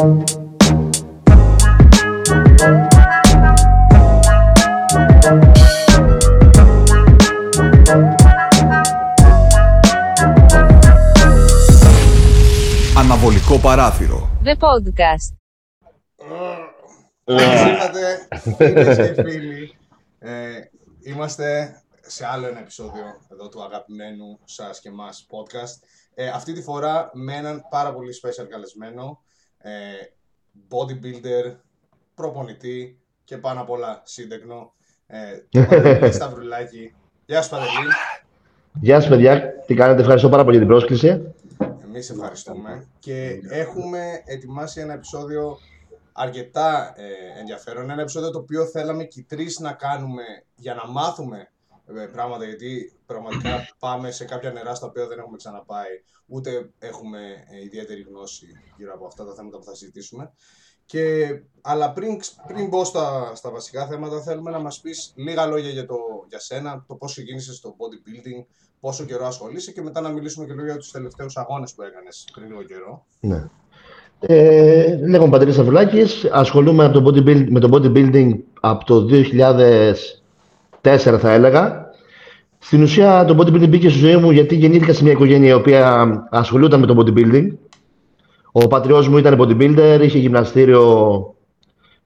Αναβολικό παράθυρο. The podcast. Καλώς ήρθατε, φίλες και φίλοι. Ε, είμαστε σε άλλο ένα επεισόδιο εδώ του αγαπημένου σας και εμάς podcast. Ε, αυτή τη φορά με έναν πάρα πολύ special καλεσμένο, ε, bodybuilder, προπονητή και πάνω απ' όλα σύντεκνο, ε, το Παντελή Σταυρουλάκη. Γεια σου Παντελή. Γεια σας παιδιά, τι κάνετε, ευχαριστώ πάρα πολύ για την πρόσκληση. Εμείς ευχαριστούμε και έχουμε ετοιμάσει ένα επεισόδιο αρκετά ε, ενδιαφέρον. Ένα επεισόδιο το οποίο θέλαμε και οι τρεις να κάνουμε για να μάθουμε ε, πράγματα γιατί πραγματικά πάμε σε κάποια νερά στα οποία δεν έχουμε ξαναπάει ούτε έχουμε ε, ιδιαίτερη γνώση γύρω από αυτά τα θέματα που θα συζητήσουμε. Και, αλλά πριν, πριν μπω στα, στα βασικά θέματα θέλουμε να μας πεις λίγα λόγια για, το, για σένα, το πώς ξεκίνησες στο bodybuilding, πόσο καιρό ασχολείσαι και μετά να μιλήσουμε και λίγο για τους τελευταίους αγώνες που έκανες πριν λίγο καιρό. Ναι. Ε, λέγομαι Παντελής Σταυρουλάκης, ασχολούμαι από το bodybuild, με το bodybuilding από το 2004 θα έλεγα. Στην ουσία το bodybuilding μπήκε στη ζωή μου γιατί γεννήθηκα σε μια οικογένεια η οποία ασχολούταν με το bodybuilding. Ο πατριός μου ήταν bodybuilder, είχε γυμναστήριο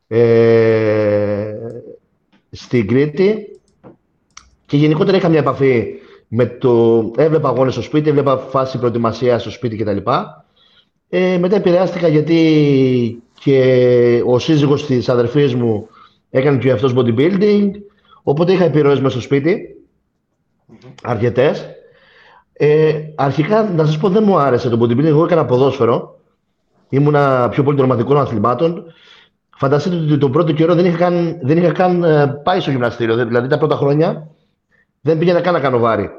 ε, στην Κρήτη και γενικότερα είχα μια επαφή με το... Έβλεπα αγώνες στο σπίτι, έβλεπα φάση προετοιμασίας στο σπίτι κτλ. Ε, μετά επηρεάστηκα γιατί και ο σύζυγος της αδερφής μου έκανε και αυτός bodybuilding, οπότε είχα επιρροές μέσα στο σπίτι, αρκετές. Ε, αρχικά, να σας πω, δεν μου άρεσε το bodybuilding, εγώ έκανα ποδόσφαιρο, ήμουνα πιο πολύ τρομακτικών αθλημάτων. Φανταστείτε ότι τον πρώτο καιρό δεν είχα καν, δεν είχα καν ε, πάει στο γυμναστήριο, δηλαδή τα πρώτα χρόνια δεν πήγαινα καν να κάνω βάρη.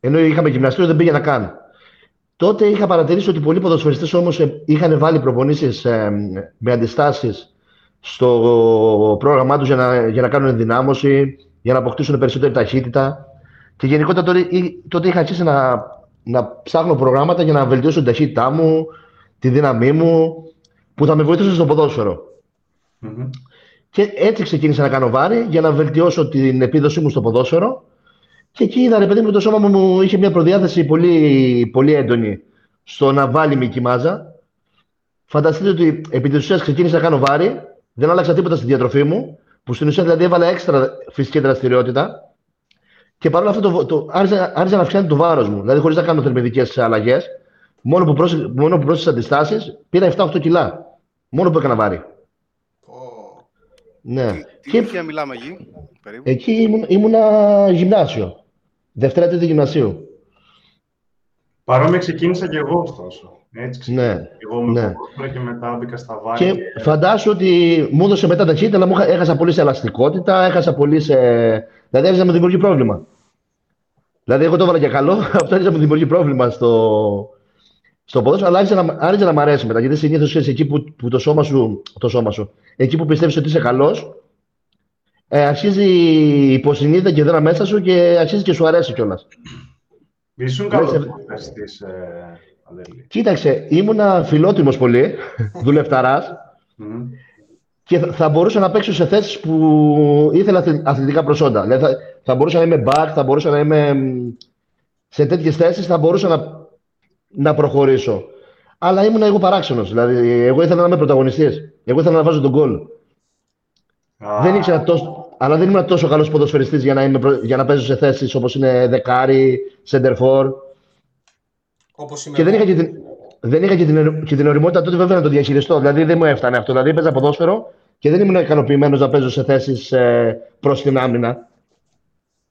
Ενώ είχαμε γυμναστήριο, δεν πήγαινα καν. Τότε είχα παρατηρήσει ότι πολλοί ποδοσφαιριστές όμως ε, είχαν βάλει προπονήσεις ε, με αντιστάσεις στο πρόγραμμά τους για να, για να κάνουν ενδυνάμωση, για να αποκτήσουν περισσότερη ταχύτητα. Και γενικότερα τότε, ή- τότε είχα αρχίσει να, να ψάχνω προγράμματα για να βελτιώσω την ταχύτητά μου, τη δύναμή μου, που θα με βοηθήσουν στο ποδόσφαιρο. Και έτσι ξεκίνησα να κάνω βάρη για να βελτιώσω την επίδοσή μου στο ποδόσφαιρο. Και εκεί είδα, ρε παιδί μου, το σώμα μου είχε μια προδιάθεση πολύ, πολύ έντονη στο να βάλει μυκή μάζα. Φανταστείτε ότι επί της ουσίας ξεκίνησα να κάνω βάρη, δεν άλλαξα τίποτα στη διατροφή μου, που στην ουσία δηλαδή έβαλα έξτρα φυσική δραστηριότητα και παρόλα αυτό το, το, άρχισα, άρχισα να αυξάνει το βάρος μου, δηλαδή χωρίς να κάνω θερμιδικές αλλαγές. Μόνο που, πρόσε, μόνο που πρόσθεσα αντιστάσεις, πήρα 7-8 κιλά. Μόνο που έκανα βάρη. Πω. Ναι. Τι, τι Και ηλικία μιλάμε εκεί, περίπου; εκεί ήμουν, ήμουνα γυμνάσιο. Δευτέρα τρίτη γυμνασίου. Παρόμοια ξεκίνησα και εγώ, ωστόσο. Έτσι ξεκίνησα. Ναι. Εγώ με ναι. ποδόσφαιρο και μετά μπήκα στα βάρη. Και φαντάσου ότι μου έδωσε μετά ταχύτητα, αλλά μου είχα- έχασα πολύ σε ελαστικότητα, έχασα πολύ σε. Δηλαδή άρχισε να μου δημιουργεί πρόβλημα. Δηλαδή, εγώ το έβαλα για καλό, αυτό άρχισε να μου δημιουργεί πρόβλημα στο, στο ποδόσφαιρο, αλλά άρχισε να, άρχισε να μ' αρέσει μετά. Γιατί συνήθως εκεί που, που το σώμα σου, το σώμα σου, εκεί που πιστεύεις ότι είσαι καλός, ε, αρχίζει η υποσυνείδητα και δένα μέσα σου και αρχίζει και σου αρέσει κιόλας. Ήσουν Ναι, καλός σε- ποδοσφαιριστής, ε, Αδέλη. Κοίταξε, ήμουνα φιλότιμος πολύ, δουλευταράς. Μμμ. και θα, θα μπορούσα να παίξω σε θέσεις που ήθελα αθλη- αθλητικά προσόντα. Δηλαδή θα, θα μπορούσα να είμαι back, θα μπορούσα να είμαι μ, σε τέτοιες θέσεις, θα μπορούσα να, να προχωρήσω. Αλλά ήμουν εγώ παράξενος. Δηλαδή, εγώ ήθελα να είμαι πρωταγωνιστής. Εγώ ήθελα να βάζω τον γκολ. Α, Δεν ήξερα τόσο, αλλά δεν ήμουν τόσο καλός ποδοσφαιριστής για να, είμαι, προ- για να παίζω σε θέσεις όπως είναι δεκάρι, center for. Όπως είμαι Και δεν εγώ. είχα και την, δεν είχα και την, και την οριμότητα τότε βέβαια να το διαχειριστώ. Δηλαδή δεν μου έφτανε αυτό. Δηλαδή έπαιζα ποδόσφαιρο και δεν ήμουν ικανοποιημένος να παίζω σε θέσεις ε, προς την άμυνα.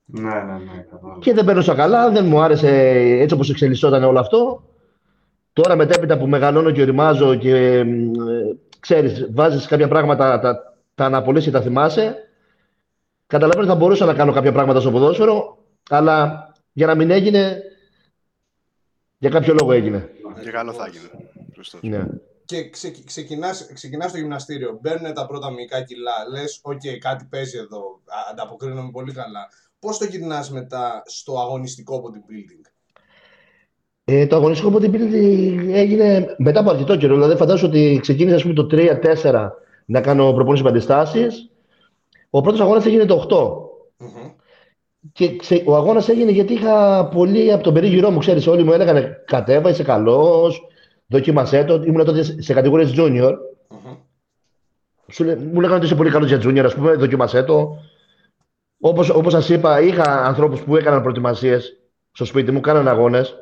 Ναι, ναι, ναι, κατάλαβα. Και δεν παίρνωσα καλά, δεν μου άρεσε έτσι όπως εξελισσόταν όλο αυτό. Τώρα μετέπειτα που μεγαλώνω και οριμάζω και ε, ξέρεις, βάζεις κάποια πράγματα, τα, τα αναπολείς και τα θυμάσαι. Καταλαβαίνω ότι θα μπορούσα να κάνω κάποια πράγματα στο ποδόσφαιρο, αλλά για να μην έγινε, για κάποιο λόγο έγινε. Και καλό θα γίνει. Σωστός. Ναι. Και ξε, ξεκινάς, ξεκινάς στο γυμναστήριο, μπαίνουν τα πρώτα μυϊκά κιλά, λες, οκ, κάτι παίζει εδώ, α, ανταποκρίνομαι πολύ καλά. Πώς το γυρνάς μετά στο αγωνιστικό bodybuilding; Ε, το αγωνιστικό bodybuilding έγινε μετά από αρκετό καιρό. Δηλαδή, φαντάζομαι ότι ξεκίνησε πούμε, το 3-4 να κάνω προπόνηση με αντιστάσεις. Ο πρώτος αγώνας έγινε το 8. Mm-hmm. Και ξε, ο αγώνας έγινε γιατί είχα πολύ από τον περίγυρό μου, ξέρεις, όλοι μου έλεγαν κατέβα, είσαι καλός, δοκίμασέ το. Ήμουν τότε σε κατηγορίες junior. Mm-hmm. Σου, μου λέγανε ότι είσαι πολύ καλός για junior, ας πούμε, δοκίμασέ το. Όπως σας είπα, είχα ανθρώπους που έκαναν προετοιμασίες στο σπίτι μου, κάναν αγώνες.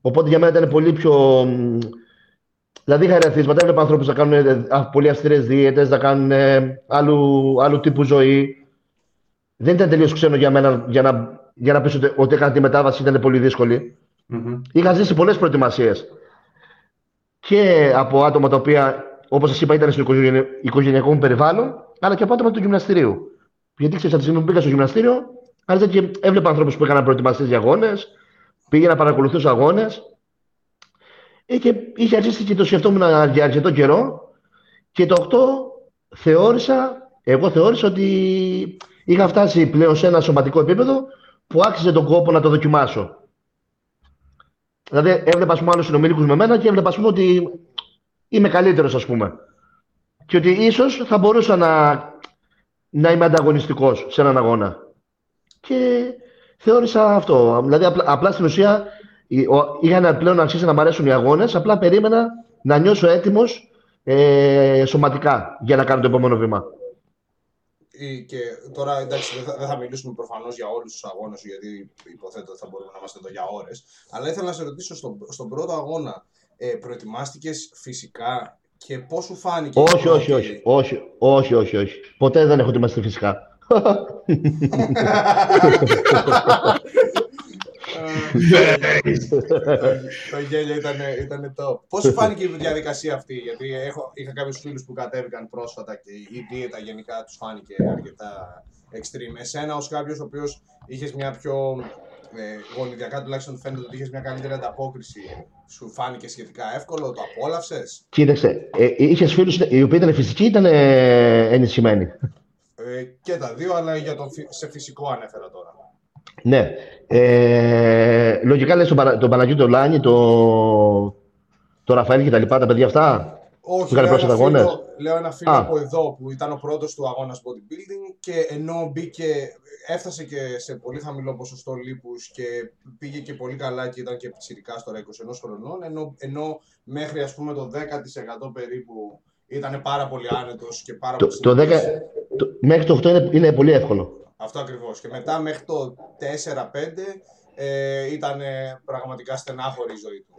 Οπότε για μένα ήταν πολύ πιο. Δηλαδή είχα ερεθίσματα, έβλεπα ανθρώπους να κάνουν ε, πολύ αυστηρές δίαιτες, να κάνουν ε, άλλου, άλλου τύπου ζωή. Δεν ήταν τελείως ξένο για μένα για να, για να πεις ότι, ότι έκανα τη μετάβαση ήταν πολύ δύσκολη. Mm-hmm. Είχα ζήσει πολλές προετοιμασίες. Και από άτομα τα οποία, όπως σας είπα, ήταν στο οικογενειακό μου περιβάλλον, αλλά και από άτομα του γυμναστηρίου. Γιατί ξέρεις, από τη στιγμή που πήγα στο γυμναστήριο, άρχισα και έβλεπα ανθρώπους που έκαναν προετοιμασίες για αγώνες, πήγα να παρακολουθήσω αγώνες. Ε, και είχε αρχίσει και το σκεφτόμουν για αρκετό καιρό. Και το 8 θεώρησα, εγώ θεώρησα ότι είχα φτάσει πλέον σε ένα σωματικό επίπεδο που άξιζε τον κόπο να το δοκιμάσω. Δηλαδή, έβλεπα πούμε, άλλους συνομιλικού με μένα και έβλεπα πούμε, ότι είμαι καλύτερος, ας πούμε. Και ότι ίσως θα μπορούσα να, να είμαι ανταγωνιστικός σε έναν αγώνα. Και θεώρησα αυτό. Δηλαδή, απλά, απλά στην ουσία είχαν πλέον να αρχίσει να μου αρέσουν οι αγώνες. Απλά περίμενα να νιώσω έτοιμος ε, σωματικά για να κάνω το επόμενο βήμα. Και τώρα εντάξει, δεν θα, δεν θα μιλήσουμε προφανώς για όλους τους αγώνες γιατί υποθέτω ότι θα μπορούμε να είμαστε εδώ για ώρες. Αλλά ήθελα να σε ρωτήσω στον, στον πρώτο αγώνα, ε, προετοιμάστηκες φυσικά και πώς σου φάνηκε. Όχι, όχι, όχι, όχι, όχι, όχι, όχι. Ποτέ δεν έχω ετοιμαστεί φυσικά το γέλιο ήταν, ήταν το. Πώς σου φάνηκε η διαδικασία αυτή, Γιατί έχω, είχα κάποιους φίλους που κατέβηκαν πρόσφατα και η δίαιτα γενικά τους φάνηκε αρκετά extreme. Εσένα, ως κάποιος ο οποίος είχες μια πιο. Ε, γονιδιακά τουλάχιστον φαίνεται ότι είχες μια καλύτερη ανταπόκριση. Σου φάνηκε σχετικά εύκολο, το απόλαυσες; Κοίταξε, ε, είχες φίλους οι οποίοι ήταν φυσικοί ή ήταν ε, ενισχυμένοι; Ε, και τα δύο, αλλά για το, σε φυσικό ανέφερα τώρα. Ναι. Ε, λογικά λες τον, τον Παναγιώτο Λάνη, το, το Ραφαέλ και τα λοιπά, τα παιδιά αυτά; Όχι, λέω ένα, φίλο, λέω ένα φίλο από εδώ που ήταν ο πρώτος του αγώνας bodybuilding και ενώ μπήκε, έφτασε και σε πολύ χαμηλό ποσοστό λίπους και πήγε και πολύ καλά και ήταν και πιτσιρικά τώρα 21 χρονών, ενώ, ενώ μέχρι ας πούμε το 10% περίπου ήταν πάρα πολύ άνετος και πάρα το, πολύ το 10, το, Μέχρι το 8 είναι, είναι πολύ εύκολο. Αυτό ακριβώς. Και μετά μέχρι το 4-5 ε, ήταν πραγματικά στενάχωρη η ζωή του.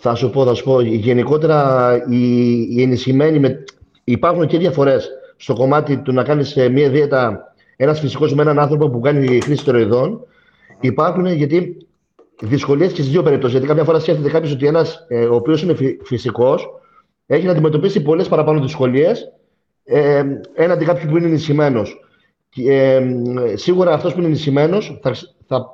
Θα σου πω, θα σου πω. Γενικότερα οι, οι ενισχυμένοι με... υπάρχουν και διαφορές στο κομμάτι του να κάνεις ε, μια δίαιτα ένας φυσικός με έναν άνθρωπο που κάνει χρήση στεροειδών. Υπάρχουν γιατί δυσκολίες και στις δύο περιπτώσεις. Γιατί κάποια φορά σκέφτεται κάποιος ότι ένας ε, ο οποίος είναι φυσικός έχει να αντιμετωπίσει πολλές παραπάνω δυσκολίες ε, έναντι κάποιου που είναι ενισχυμένος. Ε, σίγουρα αυτός που είναι ενισχυμένος θα, θα,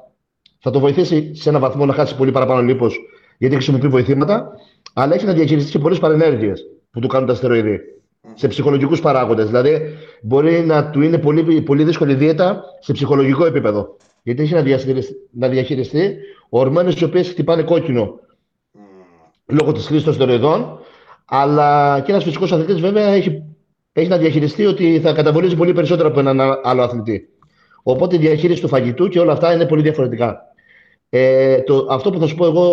θα το βοηθήσει σε έναν βαθμό να χάσει πολύ παραπάνω λίπος γιατί χρησιμοποιεί βοηθήματα, αλλά έχει να διαχειριστεί και πολλές παρενέργειες που του κάνουν τα στεροειδή. Σε ψυχολογικούς παράγοντες. Δηλαδή, μπορεί να του είναι πολύ, πολύ δύσκολη δίαιτα σε ψυχολογικό επίπεδο. Γιατί έχει να διαχειριστεί, να διαχειριστεί ορμόνε οι οποίες χτυπάνε κόκκινο λόγω της χρήσης των στεροειδών. Αλλά και ένας φυσικός αθλητής, βέβαια, έχει έχει να διαχειριστεί ότι θα καταβολίζει πολύ περισσότερο από έναν άλλο αθλητή. Οπότε η διαχείριση του φαγητού και όλα αυτά είναι πολύ διαφορετικά. Ε, το, αυτό που θα σου πω εγώ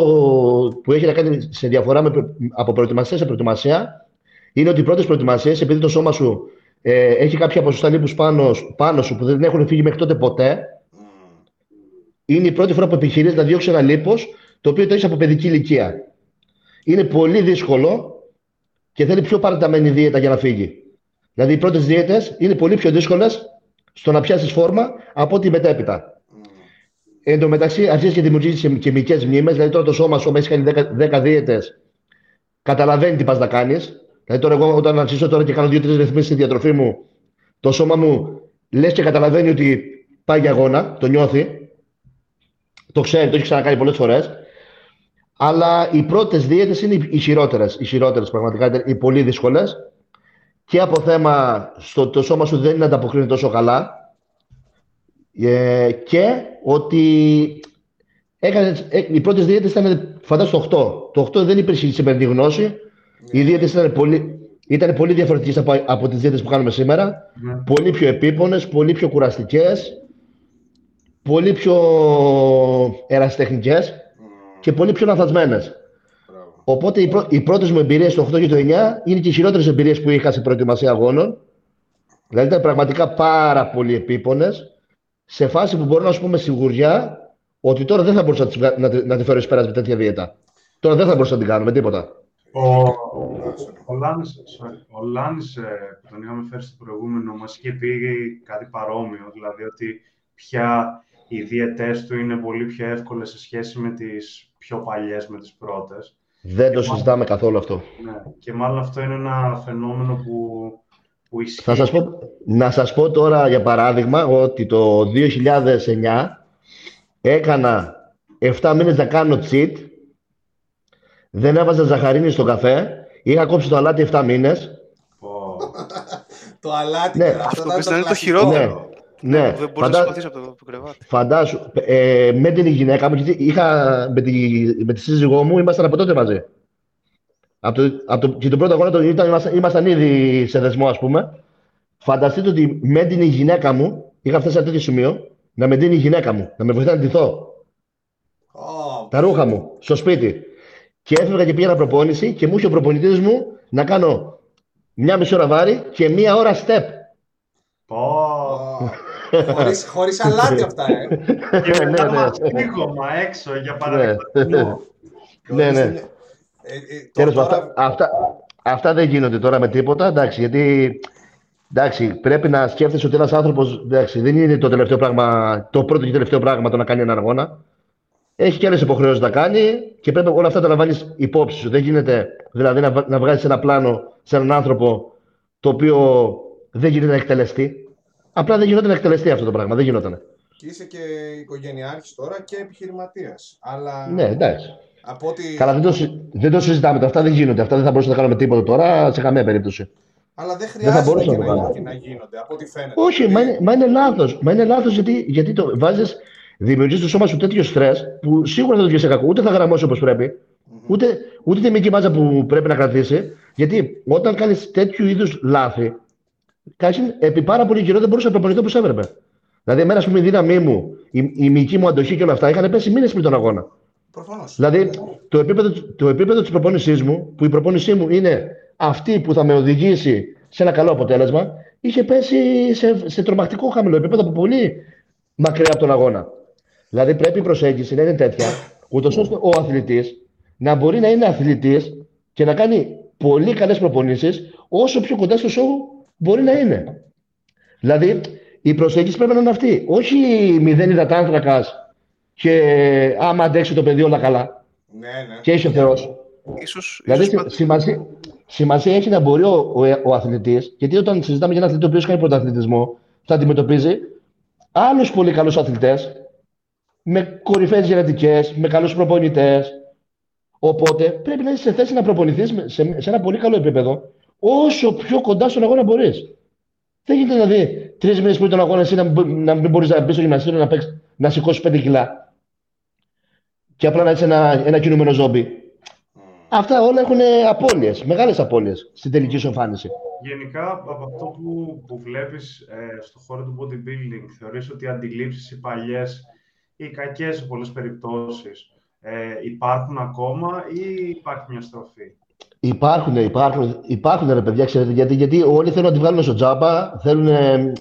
που έχει να κάνει σε διαφορά με, από προετοιμασία σε προετοιμασία είναι ότι οι πρώτες προετοιμασίες, επειδή το σώμα σου ε, έχει κάποια ποσοστά λίπους πάνω, πάνω σου που δεν έχουν φύγει μέχρι τότε ποτέ, είναι η πρώτη φορά που επιχειρείς να διώξει ένα λίπος το οποίο το έχεις από παιδική ηλικία. Είναι πολύ δύσκολο και θέλει πιο παραταμένη δίαιτα για να φύγει. Δηλαδή οι πρώτες δίαιτες είναι πολύ πιο δύσκολες στο να πιάσεις φόρμα από ό,τι μετέπειτα. Mm. Εν τω μεταξύ, αρχίζεις και δημιουργήσεις χημικέ μνήμες. Δηλαδή, τώρα το σώμα σου, έχεις κάνει 10, 10 δίαιτες, καταλαβαίνει τι πας να κάνεις. Δηλαδή, τώρα, εγώ όταν αρχίσω τώρα και κάνω δύο-τρεις ρυθμίσεις στη διατροφή μου, το σώμα μου λες και καταλαβαίνει ότι πάει για αγώνα, το νιώθει. Το ξέρει, το έχει ξανακάνει πολλές φορές. Αλλά οι πρώτες δίαιτες είναι οι χειρότερε. Οι χειρότερε πραγματικά, οι πολύ δύσκολες και από θέμα στο το σώμα σου δεν είναι ανταποκρίνεται τόσο καλά ε, και ότι Έκανες, ε, οι πρώτες δίαιτε ήταν φαντάζομαι το 8. Το 8 δεν υπήρχε η σημερινή γνώση. Οι δίαιτε ήταν πολύ, ήταν πολύ διαφορετικές από, από τις δίαιτε που κάνουμε σήμερα. Ναι. Πολύ πιο επίπονες, πολύ πιο κουραστικές, πολύ πιο ερασιτεχνικές και πολύ πιο λανθασμένες. Μπράβο. Οπότε οι, πρω... οι πρώτες μου εμπειρίες το 8 και το 9 είναι και οι χειρότερες εμπειρίες που είχα σε προετοιμασία αγώνων. Δηλαδή ήταν πραγματικά πάρα πολύ επίπονες, σε φάση που μπορώ να σου πω με σιγουριά ότι τώρα δεν θα μπορούσα να τη βγα- να, τη- να τη φέρω εις πέρας με τέτοια δίαιτα. Τώρα δεν θα μπορούσα να την κάνω με τίποτα. Ο, ο Λάνης, sorry, ο Λάνης, ε, που τον είχαμε φέρει στο προηγούμενο, μας είχε πει κάτι παρόμοιο, δηλαδή ότι πια οι διαιτές του είναι πολύ πιο εύκολες σε σχέση με τις πιο παλιές, με τις πρώτες. Δεν το συζητάμε καθόλου αυτό. Ναι. Και μάλλον αυτό είναι ένα φαινόμενο που, που ισχύει. Θα σας πω, να σας πω τώρα για παράδειγμα ότι το 2009 έκανα 7 μήνες να κάνω cheat, δεν έβαζα ζαχαρίνη στο καφέ, είχα κόψει το αλάτι 7 μήνες. Πω. Το αλάτι. Ναι. τώρα, Αυτό ήταν πες να είναι το κλασικό. χειρότερο. Ναι, Δεν μπορείς να φαντά- σπαθείς από το από το κρεβάτι. φαντάσου, ε, με την γυναίκα μου, γιατί είχα, με, τη, με τη σύζυγό μου, ήμασταν από τότε μαζί. Από το, από το, και τον πρώτο αγώνα το, ήταν, ήμασταν, ήμασταν ήδη σε δεσμό, ας πούμε. Φανταστείτε ότι με την γυναίκα μου, είχα φτάσει σε τέτοιο σημείο, να με δίνει η γυναίκα μου, να με βοηθάει να ντυθώ. Ω, τα ρούχα μου στο σπίτι. Και έφευγα και πήγαινα προπόνηση και μου είχε ο προπονητής μου να κάνω μια μισή ώρα βάρη και μία ώρα step. Πω. Ω. Χωρίς, χωρίς αλάτι αυτά, ε. Και ναι, μετά ναι. μαστίγωμα έξω για παραδείγμα. Ναι, ναι. Ε, ε, το- Τέλος, τώρα- αυτά, αυτά, αυτά δεν γίνονται τώρα με τίποτα, εντάξει, γιατί εντάξει, πρέπει να σκέφτεσαι ότι ένας άνθρωπος εντάξει, δεν είναι το, τελευταίο πράγμα, το πρώτο και τελευταίο πράγμα το να κάνει έναν αγώνα. Έχει και άλλες υποχρεώσεις να κάνει και πρέπει όλα αυτά να τα λαμβάνεις υπόψη σου. Δεν γίνεται δηλαδή να, βα- να βγάζεις ένα πλάνο σε έναν άνθρωπο το οποίο δεν γίνεται να εκτελεστεί. Απλά δεν γινόταν να εκτελεστεί αυτό το πράγμα. Δεν γινόταν. Και είσαι και οικογενειάρχης τώρα και επιχειρηματίας. Αλλά Ναι, εντάξει. από ό,τι... Καλά, δεν το, συ- δεν το συζητάμε. Αυτά δεν γίνονται. Αυτά δεν θα μπορούσαμε να κάνουμε τίποτα τώρα σε καμία περίπτωση. Αλλά δεν θα χρειάζεται μπορούσα και να το να, κάνω. και να γίνονται, από ό,τι φαίνεται. Όχι, μα είναι, μα είναι λάθος. Μα είναι λάθος γιατί, γιατί το βάζεις, δημιουργείς στο σώμα σου τέτοιο στρες που σίγουρα δεν το βγεις σε κακό. Ούτε θα γραμμώσει όπως πρέπει, ούτε, ούτε τη μυκή μάζα που πρέπει να κρατήσει. Γιατί όταν κάνεις τέτοιου είδους λάθη, κάνει επί πάρα πολύ καιρό δεν μπορούσα να προπονηθώ όπως έπρεπε. Δηλαδή, εμένα, ας πούμε, η δύναμή μου, η, η μυϊκή μου αντοχή και όλα αυτά είχαν πέσει μήνες πριν τον αγώνα. Προφανώς. Δηλαδή, το επίπεδο, το επίπεδο της προπόνησής μου, που η προπόνησή μου είναι αυτή που θα με οδηγήσει σε ένα καλό αποτέλεσμα, είχε πέσει σε, σε τρομακτικό χαμηλό επίπεδο από πολύ μακριά από τον αγώνα. Δηλαδή, πρέπει η προσέγγιση να είναι τέτοια, ούτως ώστε ο αθλητής να μπορεί να είναι αθλητής και να κάνει πολύ καλές προπονήσεις όσο πιο κοντά στο σώμα μπορεί να είναι. Δηλαδή, η προσέγγιση πρέπει να είναι αυτή. Όχι μηδέν υδατάνθρακας και άμα αντέξει το παιδί όλα καλά. Ναι, ναι. Και έχει ο Θεός. Ίσως, Δηλαδή, ίσως συ- πάντως- σημασία, σημασία έχει να μπορεί ο, ο, ο αθλητής, γιατί όταν συζητάμε για έναν αθλητή ο οποίος κάνει πρωταθλητισμό, θα αντιμετωπίζει άλλους πολύ καλούς αθλητές, με κορυφαίες γενετικές, με καλούς προπονητές. Οπότε πρέπει να είσαι σε θέση να προπονηθείς με- σε, σε ένα πολύ καλό επίπεδο, όσο πιο κοντά στον αγώνα μπορείς. Δεν γίνεται δηλαδή τρεις μήνες πριν τον αγώνα εσύ να, μην- να μην μπορείς να μπεις στο γυμναστήριο να, παίξεις, να σηκώσεις 5 κιλά. Και απλά να είσαι ένα, ένα κινούμενο ζόμπι. Αυτά όλα έχουν απώλειες, μεγάλες απώλειες στην τελική σου εμφάνιση. Γενικά, από αυτό που, που βλέπεις ε, στο χώρο του bodybuilding, θεωρείς ότι οι αντιλήψεις οι παλιές ή οι κακές σε πολλές περιπτώσεις ε, υπάρχουν ακόμα ή υπάρχει μια στροφή; Υπάρχουν, υπάρχουν, υπάρχουν ρε παιδιά, ξέρετε, γιατί, γιατί όλοι θέλουν να τη βγάλουν στο τζάμπα, θέλουν, ε,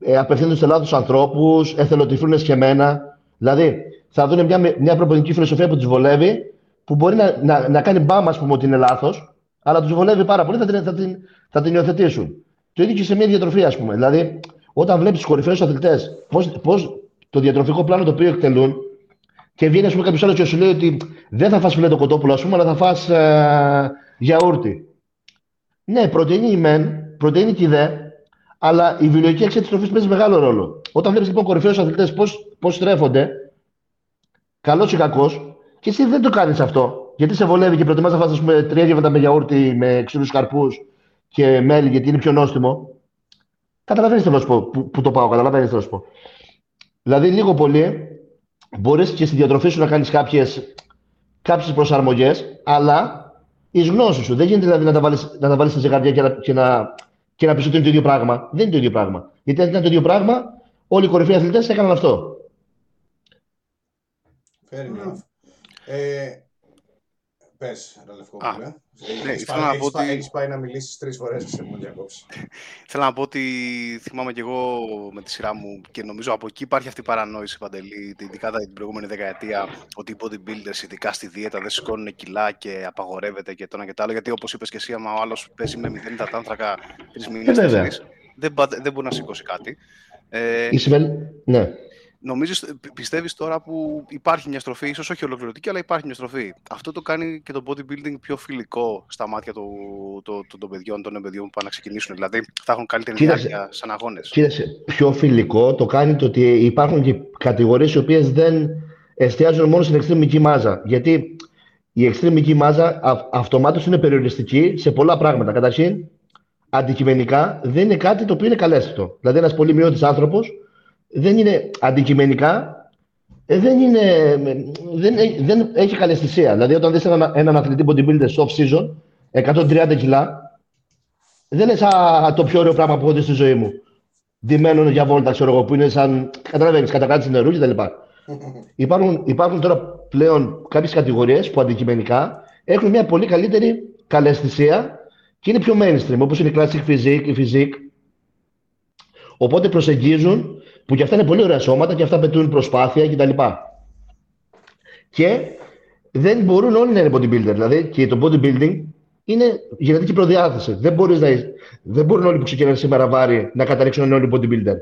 ε, απευθύνονται σε λάθος ανθρώπους, εθελοτυφλούν εσχεμένα. Δηλαδή, θα δουν μια, μια προπονητική φιλοσοφία που τους βολεύει, που μπορεί να, να, να κάνει μπάμα, ας πούμε, ότι είναι λάθος, αλλά τους βολεύει πάρα πολύ, θα την, θα την, θα την υιοθετήσουν. Το ίδιο και σε μια διατροφή, ας πούμε. Δηλαδή, όταν βλέπεις τους κορυφαίους αθλητές, πώς, πώς το διατροφικό πλάνο το οποίο εκτελούν, και βγαίνει, ας πούμε, κάποιος άλλος και σου λέει ότι δεν θα φας φιλέτο κοτόπουλο, ας πούμε, αλλά θα φας ε, γιαούρτι. Ναι, πρωτεΐνη η μεν, πρωτεΐνη και η δε, αλλά η βιολογική αξία της τροφής παίζει μεγάλο ρόλο. Όταν βλέπει λοιπόν κορυφαίους αθλητές πώς στρέφονται, καλός ή κακός, και εσύ δεν το κάνεις αυτό, γιατί σε βολεύει και προτιμάς να φας, ας πούμε, τρία γεύματα με γιαούρτι, με ξηρούς καρπούς και μέλι, γιατί είναι πιο νόστιμο. Καταλαβαίνεις θέλω να σου πω που, που το πάω, καταλαβαίνεις θέλω να σου πω. Δηλαδή, λίγο πολύ, μπορείς και στη διατροφή σου να κάνεις κάποιες, κάποιες προσαρμογές, αλλά εις γνώση σου. Δεν γίνεται δηλαδή να τα βάλεις, να τα βάλεις στη ζυγαριά και να, και, να, και να πεις ότι είναι το ίδιο πράγμα. Δεν είναι το ίδιο πράγμα. Γιατί αν ήταν το ίδιο πράγμα, όλοι οι κορυφαίοι αθλητές έκαναν αυτό. Fair enough. Ε, πες, Ραλευκόπουλε. Ναι, έχεις, ήθελα πάει, να έχεις, πω πάει, ότι- έχεις πάει να μιλήσεις τρεις φορές και σε μου διακόψει. Θέλω να πω ότι θυμάμαι και εγώ με τη σειρά μου και νομίζω από εκεί υπάρχει αυτή η παρανόηση παντελή, ειδικά την προηγούμενη δεκαετία, ότι οι bodybuilders, ειδικά στη δίαιτα, δεν σηκώνουν κιλά και απαγορεύεται και το ένα και το άλλο. Γιατί όπως είπες και εσύ, άμα ο άλλος παίζει με μηδέν υδατάνθρακα τρεις μήνες, Ε, βέβαια. δεν, πα- δεν μπορεί να σηκώσει κάτι. Ε, Η σημαίνει... Ναι. Νομίζεις, πι- πιστεύεις τώρα που υπάρχει μια στροφή, ίσως όχι ολοκληρωτική, αλλά υπάρχει μια στροφή. Αυτό το κάνει και το bodybuilding πιο φιλικό στα μάτια του, του- του- των παιδιών, των παιδιών που πάνε να ξεκινήσουν. Δηλαδή θα έχουν καλύτερη Κοίταξε. διάρκεια σαν αγώνες. Κοίταξε, πιο φιλικό το κάνει το ότι υπάρχουν και κατηγορίες οι οποίες δεν εστιάζουν μόνο στην εξτρεμική μάζα. Γιατί η εξτρεμική μάζα α, αυτομάτως είναι περιοριστική σε πολλά πράγματα. Καταρχήν, αντικειμενικά δεν είναι κάτι το οποίο είναι καλέσθητο. Δηλαδή ένας πολύ μειώτης άνθρωπος δεν είναι αντικειμενικά ε, δεν, είναι, δεν, έχει- δεν έχει καλεσθησία. Δηλαδή, όταν δεις έναν, έναν αθλητή bodybuilder off season, 130 κιλά, δεν είναι σαν το πιο ωραίο πράγμα που έχω δει στη ζωή μου. Διμένων για βόλτα, ξέρω εγώ, που είναι σαν. Καταλαβαίνεις, κατακράτηση νερού κτλ. υπάρχουν, υπάρχουν τώρα πλέον κάποιες κατηγορίες που αντικειμενικά έχουν μια πολύ καλύτερη καλεσθησία και είναι πιο mainstream, όπως είναι η classic physique, η physique. Οπότε προσεγγίζουν, που και αυτά είναι πολύ ωραία σώματα και αυτά πετούν προσπάθεια κτλ. Και δεν μπορούν όλοι να είναι bodybuilder. Δηλαδή και το bodybuilding είναι γενετική προδιάθεση. Δεν, μπορείς να, είσαι- δεν μπορούν όλοι που ξεκινάνε σήμερα βάρη να καταλήξουν να είναι όλοι bodybuilder.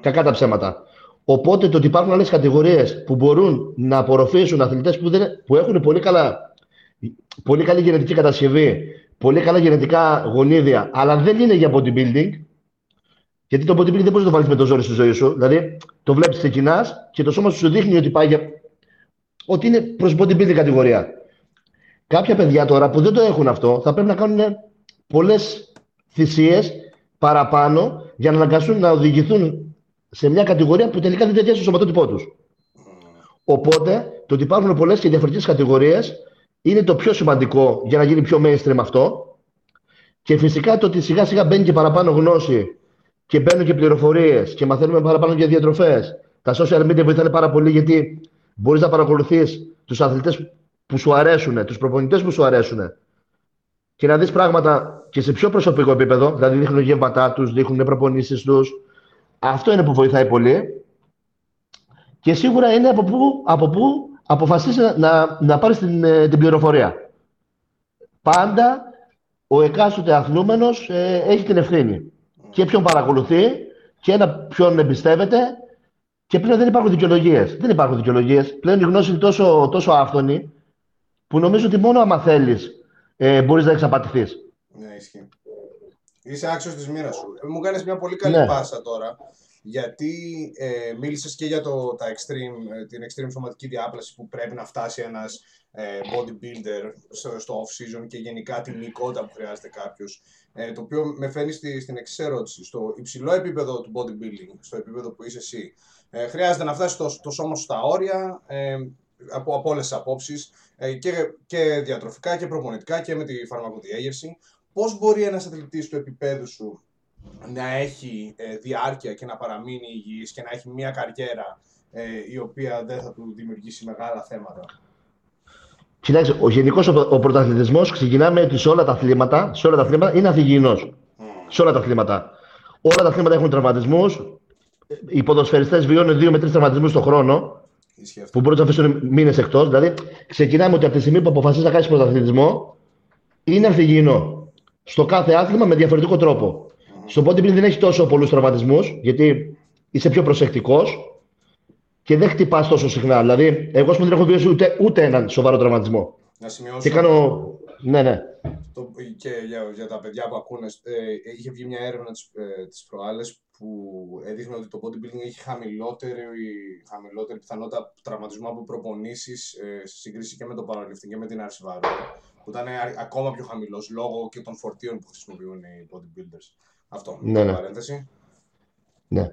Κακά τα ψέματα. Οπότε το ότι υπάρχουν άλλες κατηγορίες που μπορούν να απορροφήσουν αθλητές που, δεν- που έχουν πολύ, καλά, πολύ καλή γενετική κατασκευή, πολύ καλά γενετικά γονίδια, αλλά δεν είναι για bodybuilding. Γιατί το bodybuilding δεν μπορείς να το βάλεις με το ζόρι στη ζωή σου. Δηλαδή, το βλέπεις, ξεκινά και το σώμα σου σου δείχνει ότι πάει για. ότι είναι προς bodybuilding κατηγορία. Κάποια παιδιά τώρα που δεν το έχουν αυτό θα πρέπει να κάνουν πολλές θυσίες παραπάνω για να αναγκαστούν να οδηγηθούν σε μια κατηγορία που τελικά δεν ταιριάζει στο σωματότυπό τους. Οπότε, το ότι υπάρχουν πολλές και διαφορετικές κατηγορίες είναι το πιο σημαντικό για να γίνει πιο mainstream αυτό. Και φυσικά το ότι σιγά σιγά μπαίνει και παραπάνω γνώση και μπαίνουν και πληροφορίες και μαθαίνουμε παραπάνω για διατροφές. Τα social media βοηθάνε πάρα πολύ γιατί μπορείς να παρακολουθείς τους αθλητές που σου αρέσουν, τους προπονητές που σου αρέσουν και να δεις πράγματα και σε πιο προσωπικό επίπεδο, δηλαδή δείχνουν γεύματά τους, δείχνουν προπονήσεις τους. Αυτό είναι που βοηθάει πολύ. Και σίγουρα είναι από πού, από πού αποφασίσεις να, να, να πάρεις την, ε, την πληροφορία. Πάντα ο εκάστοτε αθλούμενος ε, έχει την ευθύνη. Και ποιον παρακολουθεί και ένα ποιον εμπιστεύεται και πλέον δεν υπάρχουν δικαιολογίες. Δεν υπάρχουν δικαιολογίες. Πλέον η γνώση είναι τόσο, τόσο άφθονη που νομίζω ότι μόνο άμα θέλεις ε, μπορείς να εξαπατηθείς. Ναι, ισχύει. Είσαι άξιος της μοίρας σου. Ε, Μου κάνεις μια πολύ καλή Ναι. πάσα τώρα, γιατί ε, μίλησες και για το, τα extreme, ε, την extreme σωματική διάπλαση που πρέπει να φτάσει ένας ε, bodybuilder στο, στο off-season και γενικά τη μυκότητα που χρειάζεται κάποιος. Ε, το οποίο με φέρνει στη, στην εξή ερώτηση. Στο υψηλό επίπεδο του bodybuilding, στο επίπεδο που είσαι εσύ, ε, χρειάζεται να φτάσει το, το σώμα σου στα όρια, ε, από, από όλες τις απόψεις, ε, και, και διατροφικά και προπονητικά και με τη φαρμακοδιέγερση. Πώς μπορεί ένας αθλητής του επίπεδου σου να έχει ε, διάρκεια και να παραμείνει υγιής και να έχει μια καριέρα ε, η οποία δεν θα του δημιουργήσει μεγάλα θέματα; Κοιτάξτε, ο γενικός ο, ο πρωταθλητισμός ξεκινάμε ότι σε όλα τα αθλήματα, σε όλα τα αθλήματα είναι αθλητικό. Σε όλα τα αθλήματα. Όλα τα αθλήματα έχουν τραυματισμούς. Οι ποδοσφαιριστές βιώνουν δύο με τρεις τραυματισμούς το χρόνο Ισχύει αυτό. που μπορεί να αφήσουν μήνες εκτός. Δηλαδή, ξεκινάμε ότι από τη στιγμή που αποφασίζεις να κάνεις πρωταθλητισμό, είναι ανθυγιεινό. Στο κάθε άθλημα με διαφορετικό τρόπο. Στο bodybuilding δεν έχει τόσο πολλούς τραυματισμούς, γιατί είσαι πιο προσεκτικός και δεν χτυπάς τόσο συχνά. Δηλαδή, εγώ ας πούμε, δεν έχω βιώσει ούτε, ούτε έναν σοβαρό τραυματισμό. Να σημειώσω Και κάνω. Ναι, ναι. το, και για, για τα παιδιά που ακούνε, ε, είχε βγει μια έρευνα τις, ε, τις προάλλες που έδειχνε ότι το bodybuilding έχει χαμηλότερη, χαμηλότερη πιθανότητα τραυματισμού από προπονήσεις ε, σε σύγκριση και με το powerlifting και με την άρση βάρου, που ήταν α- ακόμα πιο χαμηλός λόγω και των φορτίων που χρησιμοποιούν οι bodybuilders. Αυτό, Ναι, ναι. παρένθεση. ναι.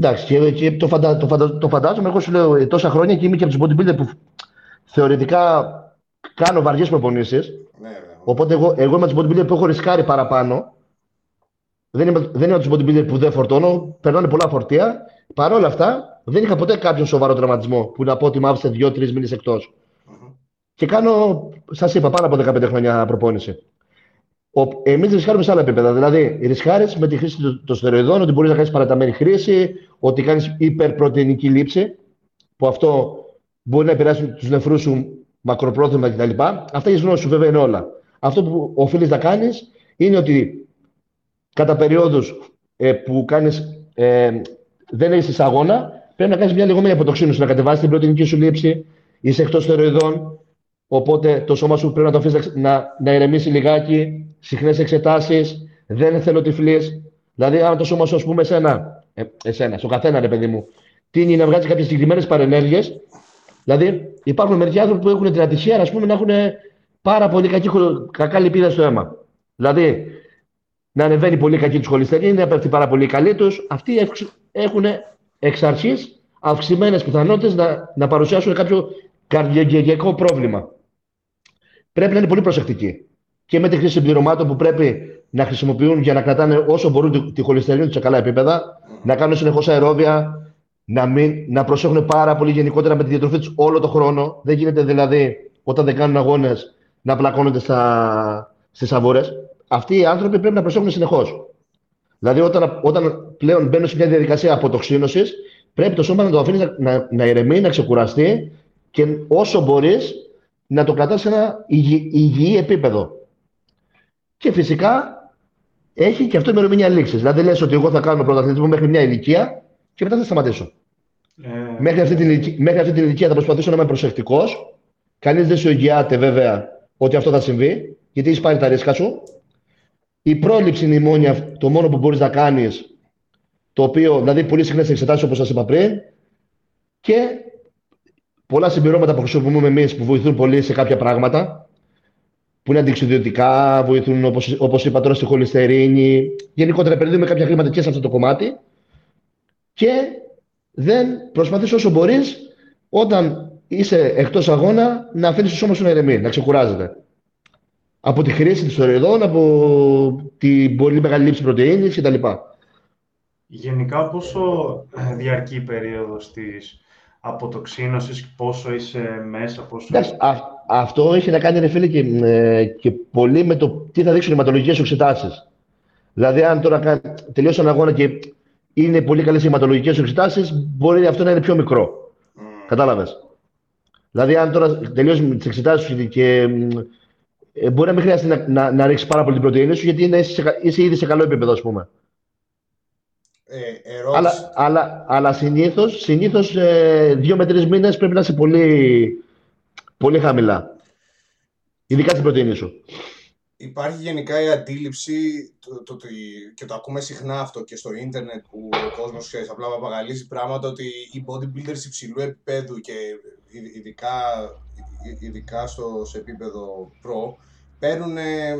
Εντάξει, και, και το, φαντα, το, φαντα, το φαντάζομαι, εγώ σου λέω τόσα χρόνια και είμαι και από τους bodybuilder που θεωρητικά κάνω βαριές προπονήσεις. Ναι, ναι, Οπότε εγώ, εγώ είμαι από τους bodybuilder που έχω ρισκάρει παραπάνω. Δεν είμαι, δεν είμαι από τους bodybuilder που δεν φορτώνω, περνάνε πολλά φορτία. Παρ' όλα αυτά, δεν είχα ποτέ κάποιον σοβαρό τραυματισμό που να πω ότι μ' άφησε δύο-τρεις μήνες εκτός. Mm-hmm. Και κάνω, σας είπα, πάνω από 15 χρόνια προπόνηση. Εμείς ρισκάρουμε σε άλλα επίπεδα. Δηλαδή, ρισκάρει με τη χρήση των στεροειδών ότι μπορείς να κάνεις παραταμένη χρήση, ότι κάνεις υπερπρωτεϊνική λήψη, που αυτό μπορεί να επηρεάσει τους νεφρούς σου μακροπρόθεσμα κτλ. Αυτά η γνώση σου βέβαια είναι όλα. Αυτό που οφείλεις να κάνεις είναι ότι κατά περιόδους ε, που κάνεις, ε, δεν είσαι σε αγώνα, πρέπει να κάνεις μια λεγόμενη αποτοξίνωση, να κατεβάσεις την πρωτεϊνική σου λήψη, είσαι εκτός στεροειδών, οπότε το σώμα σου πρέπει να το αφήσεις να, να ηρεμήσει λιγάκι, συχνές εξετάσεις, δεν θέλω τυφλή. Δηλαδή, αν το σώμα σου, ας πούμε, εσένα, ε, εσένα, στο καθένα, ρε παιδί μου, τίνει να βγάζει κάποιες συγκεκριμένες παρενέργειες. Δηλαδή, υπάρχουν μερικοί άνθρωποι που έχουν την ατυχία ας πούμε, να έχουν πάρα πολύ κακή, κακά λιπίδα στο αίμα. Δηλαδή, να ανεβαίνει πολύ κακή τους χολυστερίνη, να πέφτει πάρα πολύ καλή τους. Αυτοί έχουν εξ αρχής αυξημένες πιθανότητες να, να παρουσιάσουν κάποιο καρδιογενειακό πρόβλημα. Πρέπει να είναι πολύ προσεκτικοί και με τη χρήση συμπληρωμάτων που πρέπει να χρησιμοποιούν για να κρατάνε όσο μπορούν τη χολυστερίνη τους σε καλά επίπεδα, να κάνουν συνεχώς αερόβια, να, μην, να προσέχουν πάρα πολύ γενικότερα με τη διατροφή τους όλο τον χρόνο. Δεν γίνεται δηλαδή όταν δεν κάνουν αγώνες να πλακώνονται στις αγορές. Αυτοί οι άνθρωποι πρέπει να προσέχουν συνεχώς. Δηλαδή, όταν, όταν πλέον μπαίνουν σε μια διαδικασία αποτοξίνωσης, πρέπει το σώμα να το αφήνεις να, να, να ηρεμεί, να ξεκουραστεί και όσο μπορείς να το κρατάς σε ένα υγιή επίπεδο. Και φυσικά έχει και αυτό ημερομηνία λήξης. Δηλαδή, λες ότι εγώ θα κάνω πρωταθλητισμό μέχρι μια ηλικία και μετά θα σταματήσω. Ε... Μέχρι, αυτή την ηλικία, μέχρι αυτή την ηλικία θα προσπαθήσω να είμαι προσεκτικός. Κανείς δεν σου εγγυάται βέβαια ότι αυτό θα συμβεί, γιατί έχεις πάρει τα ρίσκα σου. Η πρόληψη είναι η μόνη, το μόνο που μπορείς να κάνεις, το οποίο, δηλαδή πολύ συχνές εξετάσεις όπως σας είπα πριν, και πολλά συμπληρώματα που χρησιμοποιούμε εμείς που βοηθούν πολύ σε κάποια πράγματα που είναι αντιξιδιωτικά, βοηθούν όπως, όπως είπα τώρα στη χολυστερίνη. Γενικότερα επενδύουμε κάποια χρήματα και σε αυτό το κομμάτι και δεν προσπαθείς όσο μπορείς όταν είσαι εκτός αγώνα να αφήνεις το σώμα σου να ηρεμεί, να ξεκουράζεται. Από τη χρήση των στεροειδών, από την πολύ μεγάλη λήψη πρωτεΐνης κτλ. Γενικά πόσο διαρκεί η περίοδος της αποτοξίνωσης, πόσο είσαι μέσα, πόσο... Εντάξει, αυτό έχει να κάνει, ρε φίλε, και, ε, και πολύ με το τι θα δείξουν οι αιματολογικές σου εξετάσεις. Δηλαδή, αν τώρα τελειώσει ένα αγώνα και είναι πολύ καλές οι αιματολογικές σου εξετάσεις, μπορεί αυτό να είναι πιο μικρό. Mm. Κατάλαβες. Δηλαδή, αν τώρα τελειώσει με τις εξετάσεις σου και ε, μπορεί να μην χρειάζεται να, να, να ρίξεις πάρα πολύ την πρωτεΐνη σου, γιατί είσαι, είσαι ήδη σε καλό επίπεδο, ας πούμε. Ε, αλλά, αλλά, αλλά συνήθως, συνήθως ε, δύο με τρεις μήνες πρέπει να είσαι πολύ, πολύ χαμηλά. Ειδικά στην πρωτεΐνη σου. Υπάρχει γενικά η αντίληψη, το, το, το, και το ακούμε συχνά αυτό και στο ίντερνετ που ο κόσμος ξέρεις, απλά παπαγαλίζει πράγματα ότι οι bodybuilders υψηλού επίπεδου και ειδικά, ειδικά στο, σε επίπεδο pro παίρνουν ε,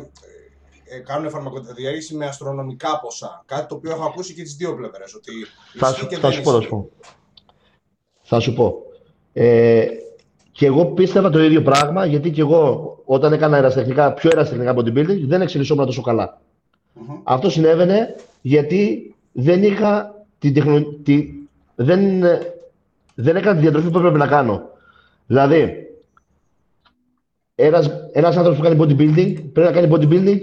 κάνουν φαρμακοδιαρρήση με αστρονομικά ποσά. Κάτι το οποίο έχω ακούσει και τις δύο πλευρές. Ότι θα, σου, θα σου πω, θα σου πω. Θα σου πω. Ε, και εγώ πίστευα το ίδιο πράγμα, γιατί και εγώ όταν έκανα αεραστεχνικά, πιο αεραστεχνικά bodybuilding, δεν εξελισσόμουν τόσο καλά. Mm-hmm. Αυτό συνέβαινε γιατί δεν είχα την τεχνο... τη... δεν, δεν έκανα τη διατροφή που έπρεπε να κάνω. Δηλαδή, ένας, ένας άνθρωπος που κάνει bodybuilding πρέπει να κάνει bodybuilding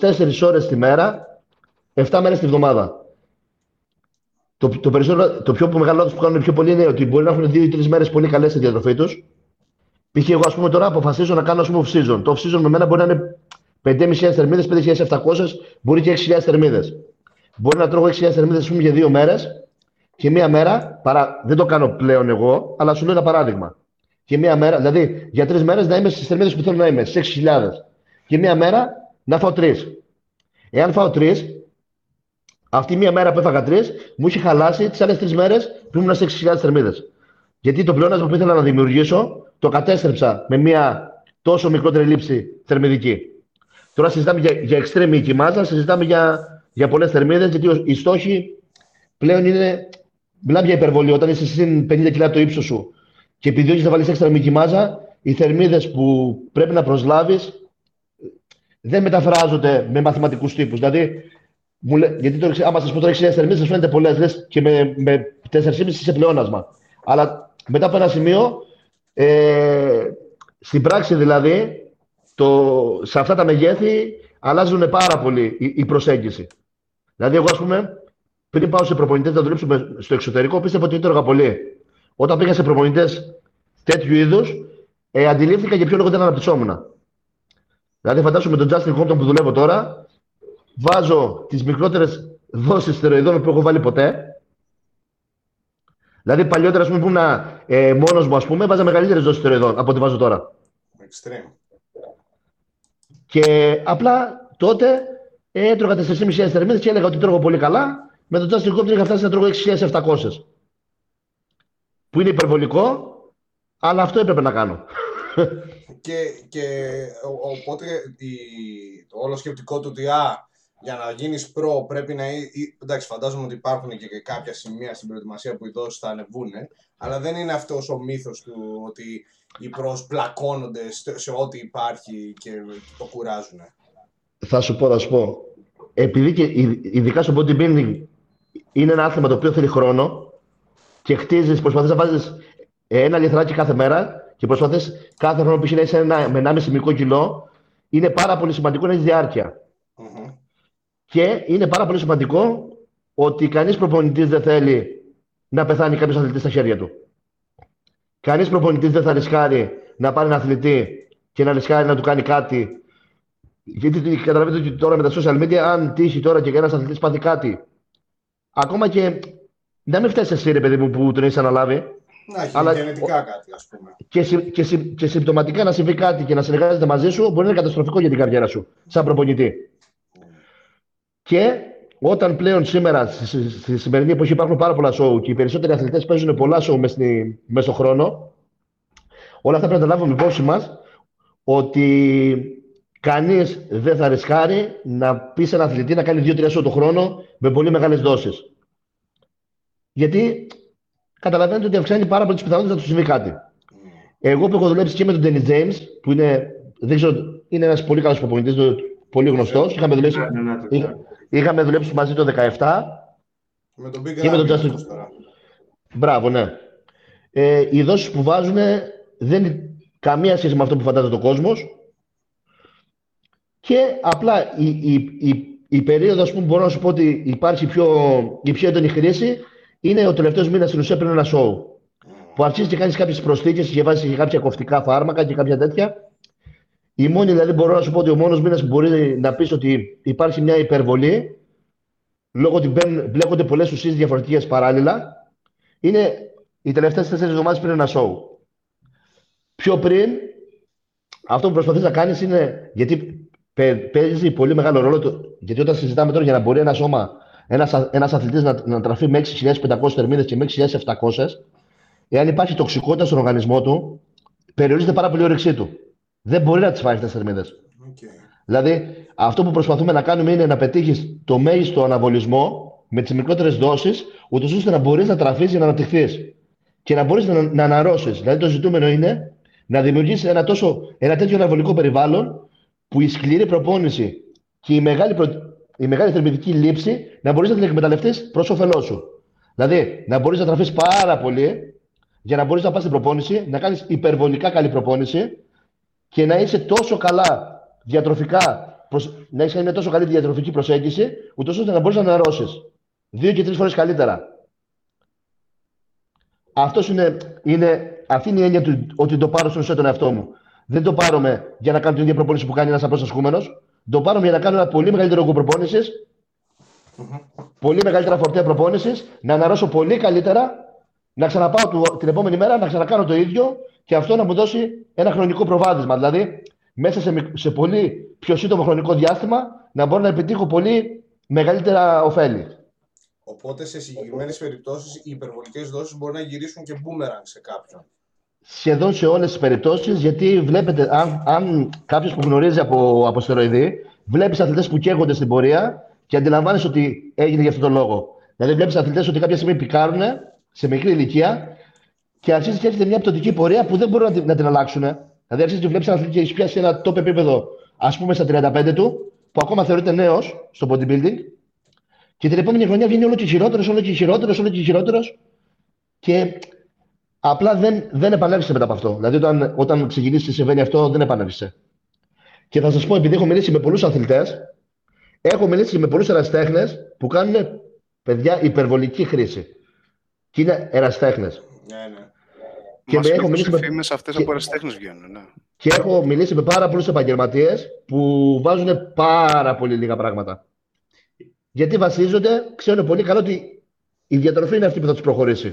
24 ώρες τη μέρα, 7 μέρες τη βδομάδα. Το, το, περισσότερο, το πιο μεγάλο λάθος που κάνουν πιο πολύ είναι ότι μπορεί να έχουν 2-3 μέρες πολύ καλές στη διατροφή τους. Π.χ. εγώ ας πούμε τώρα αποφασίζω να κάνω ας πούμε off-season. Το off-season με μένα μπορεί να είναι 5.500 θερμίδες, 5.700, μπορεί και 6.000 θερμίδες. Μπορεί να τρώω 6.000 θερμίδες πούμε, για δύο μέρες και μία μέρα, παρά, δεν το κάνω πλέον εγώ, αλλά σου λέω ένα παράδειγμα και μία μέρα, δηλαδή για τρεις μέρες να είμαι στις θερμίδες που θέλω να είμαι, στις 6.000. Και μία μέρα να φάω τρεις. Εάν φάω τρεις, αυτή μία μέρα που έφαγα τρεις, μου είχε χαλάσει τις άλλες τρεις μέρες που ήμουν στις 6.000 θερμίδες. Γιατί το πλεόνασμα που ήθελα να δημιουργήσω το κατέστρεψα με μία τόσο μικρότερη λήψη θερμιδική. Τώρα συζητάμε για, για extreme μάζα, συζητάμε για, για πολλές θερμίδες, γιατί οι στόχοι πλέον είναι μιλάμε για υπερβολή. Όταν είσαι συν 50 κιλά το ύψος σου και επιδιώκει να βάλεις έξτρα μυκή μάζα, οι θερμίδες που πρέπει να προσλάβεις δεν μεταφράζονται με μαθηματικούς τύπους. Δηλαδή, μου λέ, γιατί το, άμα σας πω τώρα 6.000 θερμίδες, σας φαίνεται πολλές λες και με, με 4,5 είσαι πλεόνασμα. Αλλά μετά από ένα σημείο, ε, στην πράξη δηλαδή, το, σε αυτά τα μεγέθη αλλάζουν πάρα πολύ η, η προσέγγιση. Δηλαδή, εγώ, ας πούμε, πριν πάω σε προπονητές να δουλέψουμε στο εξωτερικό, πίστευα ότι ήτρωγα πολύ. Όταν πήγα σε προπονητές τέτοιου είδους, ε, αντιλήφθηκα για ποιο λόγο δεν αναπτυσσόμουν. Δηλαδή, φαντάζομαι τον Justin Compton που δουλεύω τώρα, βάζω τις μικρότερες δόσεις στεροειδών που έχω βάλει ποτέ. Δηλαδή, παλιότερα, ας πούμε, που ήμουν ε, μόνος μου, ας πούμε, βάζα μεγαλύτερες δόσεις στεροειδών από ό,τι βάζω τώρα. Extreme. Και απλά τότε έτρωγα 4.500 θερμίδες και έλεγα ότι τρώγω πολύ καλά. Με τον Justin Compton είχα φτάσει να τρώγω 6.700. Που είναι υπερβολικό, αλλά αυτό έπρεπε να κάνω. και, και οπότε η, το όλο σκεπτικό του ότι α, για να γίνεις προ πρέπει να... Εντάξει, φαντάζομαι ότι υπάρχουν και, και κάποια σημεία στην προετοιμασία που οι δόσεις θα ανεβούν, αλλά δεν είναι αυτός ο μύθος του ότι οι πros πλακώνονται σε ό,τι υπάρχει και το κουράζουν. Θα σου πω, θα σου πω. Επειδή και ειδικά στο bodybuilding είναι ένα άθλημα το οποίο θέλει χρόνο και χτίζεις, προσπαθείς να βάζεις ένα λιθράκι κάθε μέρα και προσπαθείς κάθε χρόνο που είσαι ένα, με 1,5 μικρό κιλό, είναι πάρα πολύ σημαντικό να έχεις διάρκεια. Mm-hmm. Και είναι πάρα πολύ σημαντικό ότι κανείς προπονητής δεν θέλει να πεθάνει κάποιος αθλητής στα χέρια του. Κανείς προπονητής δεν θα ρισκάρει να πάρει ένα αθλητή και να ρισκάρει να του κάνει κάτι. Γιατί καταλαβαίνετε ότι τώρα με τα social media, αν τύχει τώρα και ένας αθλητής πάθει κάτι, ακόμα και να μην φτάσει εσύ, ρε παιδί μου, που τον έχεις αναλάβει, να έχει αλλά, γενετικά κάτι, ας πούμε. Και, και, και συμπτωματικά να συμβεί κάτι και να συνεργάζεται μαζί σου μπορεί να είναι καταστροφικό για την καριέρα σου, σαν προπονητή. Και όταν πλέον σήμερα, στη, στη σημερινή εποχή, υπάρχουν πάρα πολλά σοου και οι περισσότεροι αθλητές παίζουν πολλά σοου μέσα στον χρόνο, όλα αυτά πρέπει να τα λάβουμε υπόψη μας ότι κανείς δεν θα ρισκάρει να πει σε ένα αθλητή να κάνει δύο-τρία σοου το χρόνο με πολύ μεγάλες δόσεις. Γιατί καταλαβαίνετε ότι αυξάνει πάρα πολύ τις πιθανότητες να του συμβεί κάτι. Εγώ που έχω δουλέψει και με τον Dennis James, που είναι, δεν ξέρω, είναι ένας πολύ καλός προπονητής, πολύ γνωστός. Είχαμε, δουλέψει, ναι, ναι, ναι, είχαμε δουλέψει μαζί το 2017. Με τον Big και με τον Justin. Μπράβο, ναι. Ε, οι δόσεις που βάζουν δεν είναι καμία σχέση με αυτό που φαντάζεται ο κόσμος. Και απλά η, η, η, η περίοδος που μπορώ να σου πω ότι υπάρχει πιο, η πιο έντονη χρήση είναι ο τελευταίος μήνας στην ουσία πριν ένα σοου. Που αρχίζει και κάνεις κάποιες προσθήκες και βάζεις και κάποια κοφτικά φάρμακα και κάποια τέτοια. Η μόνη, δηλαδή, μπορώ να σου πω ότι ο μόνος μήνας που μπορεί να πεις ότι υπάρχει μια υπερβολή, λόγω ότι μπλέκονται πολλές ουσίες διαφορετικές παράλληλα, είναι οι τελευταίες τέσσερις εβδομάδες πριν ένα σοου. Πιο πριν, αυτό που προσπαθείς να κάνεις είναι. Γιατί παίζει πολύ μεγάλο ρόλο. Γιατί όταν συζητάμε τώρα για να μπορεί ένα σώμα ένας ένας αθλητής να, να τραφεί με 6.500 θερμίδες και με 6.700, εάν υπάρχει τοξικότητα στον οργανισμό του, περιορίζεται πάρα πολύ η όρεξή του. Δεν μπορεί να τις φάει αυτές τις θερμίδες. Okay. Δηλαδή, αυτό που προσπαθούμε να κάνουμε είναι να πετύχεις το μέγιστο αναβολισμό με τις μικρότερες δόσεις, ούτως ώστε να μπορείς να τραφείς για να αναπτυχθείς και να μπορείς να, να αναρρώσεις. Δηλαδή, το ζητούμενο είναι να δημιουργήσεις ένα, ένα τέτοιο αναβολικό περιβάλλον που η σκληρή προπόνηση και η μεγάλη προ η μεγάλη θερμιδική λήψη να μπορείς να την εκμεταλλευτείς προς όφελός σου. Δηλαδή, να μπορείς να τραφεί πάρα πολύ για να μπορείς να πας στην προπόνηση, να κάνεις υπερβολικά καλή προπόνηση και να είσαι τόσο καλά διατροφικά, να έχεις μια τόσο καλή διατροφική προσέγγιση, ούτως ώστε να μπορείς να αναρρώσεις. Δύο και τρεις φορές καλύτερα. Αυτός είναι, είναι, αυτή είναι η έννοια του ότι το πάρω στον τον εαυτό μου. Δεν το πάρουμε για να κάνω την ίδια προπόνηση που κάνει ένας απλός ασκούμενος το πάρουμε για να κάνω ένα πολύ μεγαλύτερο όγκο προπόνησης, πολύ μεγαλύτερα φορτία προπόνησης, να αναρρώσω πολύ καλύτερα, να ξαναπάω την επόμενη μέρα, να ξανακάνω το ίδιο και αυτό να μου δώσει ένα χρονικό προβάδισμα. Δηλαδή, μέσα σε, σε πολύ πιο σύντομο χρονικό διάστημα, να μπορώ να επιτύχω πολύ μεγαλύτερα ωφέλη. Οπότε, σε συγκεκριμένες περιπτώσεις, οι υπερβολικές δόσεις μπορεί να γυρίσουν και boomerang σε κάποιον σχεδόν σε όλες τις περιπτώσεις, γιατί βλέπετε, αν, αν κάποιος που γνωρίζει από, από στεροειδή, βλέπεις αθλητές που καίγονται στην πορεία και αντιλαμβάνεσαι ότι έγινε για αυτόν τον λόγο. Δηλαδή, βλέπεις αθλητές ότι κάποια στιγμή πικάρουν σε μικρή ηλικία και αρχίζει και έρχεται μια πτωτική πορεία που δεν μπορούν να την, να την αλλάξουν. Δηλαδή, αρχίζεις και βλέπεις ένα και έχεις πιάσει ένα top επίπεδο, ας πούμε, στα 35 του, που ακόμα θεωρείται νέος στο bodybuilding, και την επόμενη χρονιά βγαίνει όλο και χειρότερος, όλο και χειρότερος, όλο και χειρότερος. Και απλά δεν, δεν επανέβησε μετά από αυτό. Δηλαδή, όταν, όταν ξεκινήσεις και συμβαίνει αυτό, δεν επανέβησε. Και θα σας πω, επειδή έχω μιλήσει με πολλούς αθλητές, έχω μιλήσει με πολλούς ερασιτέχνες που κάνουν παιδιά υπερβολική χρήση. Και είναι ερασιτέχνες. Ναι, ναι. Και με έχω μιλήσει με φήμες αυτές από ερασιτέχνες βγαίνουν, ναι. Και έχω μιλήσει με πάρα πολλούς επαγγελματίες που βάζουν πάρα πολύ λίγα πράγματα. Γιατί βασίζονται, ξέρουν πολύ καλά ότι η διατροφή είναι αυτή που θα τους προχωρήσει.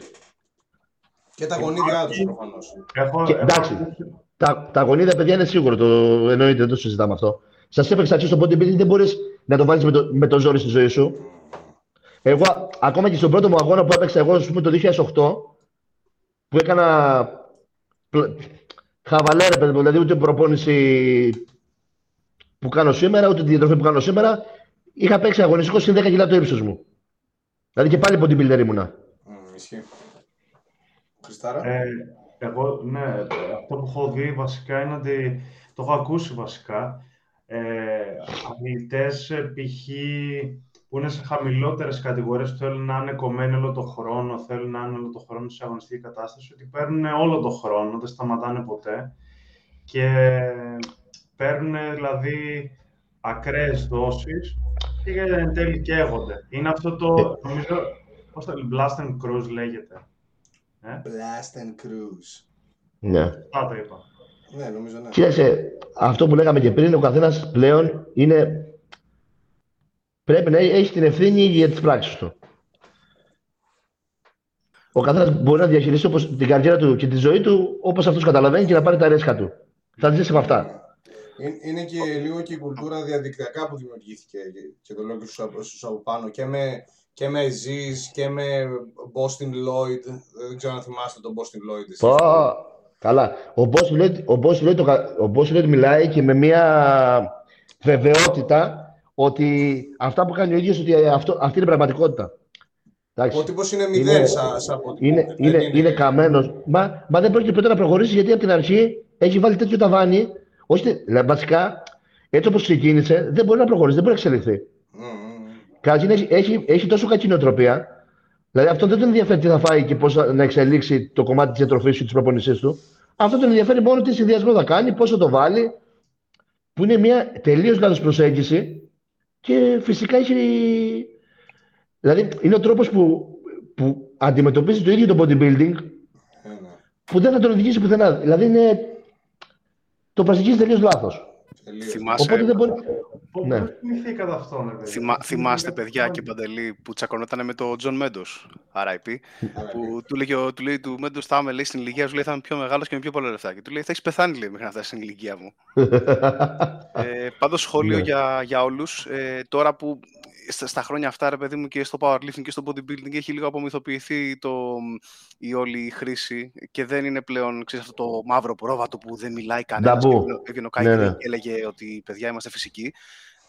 Και τα γονίδια του προφανώ. Εντάξει. Τα, τα γονίδια παιδιά είναι σίγουρο, το εννοείται, δεν το συζητάμε αυτό. Σα έπαιξα αρχή στο bodybuilding, δεν μπορεί να το βάλει με, το, με το ζόρι στη ζωή σου. Εγώ, ακόμα και στον πρώτο μου αγώνα που έπαιξα εγώ, πούμε, το 2008, που έκανα χαβαλέ, παιδί δηλαδή ούτε προπόνηση που κάνω σήμερα, ούτε τη διατροφή που κάνω σήμερα, είχα παίξει αγωνιστικό συν 10 κιλά το ύψο μου. Δηλαδή και πάλι bodybuilder ήμουνα. Mm, ισχύει. Χριστάρα. Ε, εγώ, ναι, αυτό που έχω δει βασικά είναι ότι το έχω ακούσει βασικά. Ε, αθλητές, π.χ που είναι σε χαμηλότερες κατηγορίες, θέλουν να είναι κομμένοι όλο το χρόνο, θέλουν να είναι όλο το χρόνο σε αγωνιστική κατάσταση, ότι παίρνουν όλο το χρόνο, δεν σταματάνε ποτέ και παίρνουν δηλαδή ακραίες δόσεις και εν τέλει καίγονται. Είναι αυτό το, νομίζω, πώς το Blast and Cruise λέγεται. Ε; Blast and Cruise. Ναι. Αυτά το είπα. Ναι, νομίζω ναι. Κοίταξε, αυτό που λέγαμε και πριν, ο καθένας πλέον είναι πρέπει να έχει την ευθύνη για τις πράξεις του. Ο καθένας μπορεί να διαχειριστεί όπως, την καριέρα του και τη ζωή του όπως αυτός καταλαβαίνει και να πάρει τα ρέσκα του. Θα ζήσει με αυτά. Είναι και λίγο και η κουλτούρα διαδικτυακά που δημιουργήθηκε και το λέω και στους από πάνω και με, και με Ziz και με Boston Lloyd. Δεν ξέρω αν θυμάστε τον Boston Lloyd. Εσείς. καλά. Ο Boston Lloyd, ο Boston Lloyd, ο Boston Lloyd μιλάει και με μια βεβαιότητα ότι αυτά που κάνει ο ίδιος ότι αυτό, αυτή είναι η πραγματικότητα. Ο τύπος είναι μηδέν σαν σα Είναι, είναι, είναι, είναι καμένος. Μα, μα δεν πρόκειται ποτέ να προχωρήσει γιατί από την αρχή έχει βάλει τέτοιο ταβάνι. Ώστε βασικά έτσι όπως ξεκίνησε δεν μπορεί να προχωρήσει, δεν μπορεί να εξελιχθεί. Mm. έχει, έχει, έχει τόσο κακή νοοτροπία. Δηλαδή αυτό δεν τον ενδιαφέρει τι θα φάει και πώς να εξελίξει το κομμάτι της διατροφής του, της προπονησής του. Αυτό τον ενδιαφέρει μόνο τι συνδυασμό θα κάνει, πώ θα το βάλει. Που είναι μια τελείως λάθο προσέγγιση και φυσικά έχει. Δηλαδή είναι ο τρόπος που, που αντιμετωπίζεις το ίδιο το bodybuilding που δεν θα τον οδηγήσει πουθενά. Δηλαδή είναι. Το προσεγγίζει τελείως λάθος. Θυμάσαι, Οπότε δεν μπορεί... Ναι. αυτό, Θυμά, θυμάστε, παιδιά και Παντελή, που τσακωνόταν με τον John Meadows, RIP, που του λέει, του λέει του Meadows, θα είμαι λέει, στην ηλικία σου, λέει, θα είμαι πιο μεγάλος και με πιο πολλά λεφτά. Και του λέει, θα έχεις πεθάνει λέει, μέχρι να φτάσεις στην ηλικία μου. ε, Πάντως, σχόλιο ναι. για, για όλους. Ε, τώρα που στα, χρόνια αυτά, ρε παιδί μου, και στο powerlifting και στο bodybuilding έχει λίγο απομυθοποιηθεί το, η όλη χρήση και δεν είναι πλέον ξέρεις, αυτό το μαύρο πρόβατο που δεν μιλάει κανένας. Έβγαινε ο ναι, ναι. και έλεγε ότι παιδιά είμαστε φυσικοί.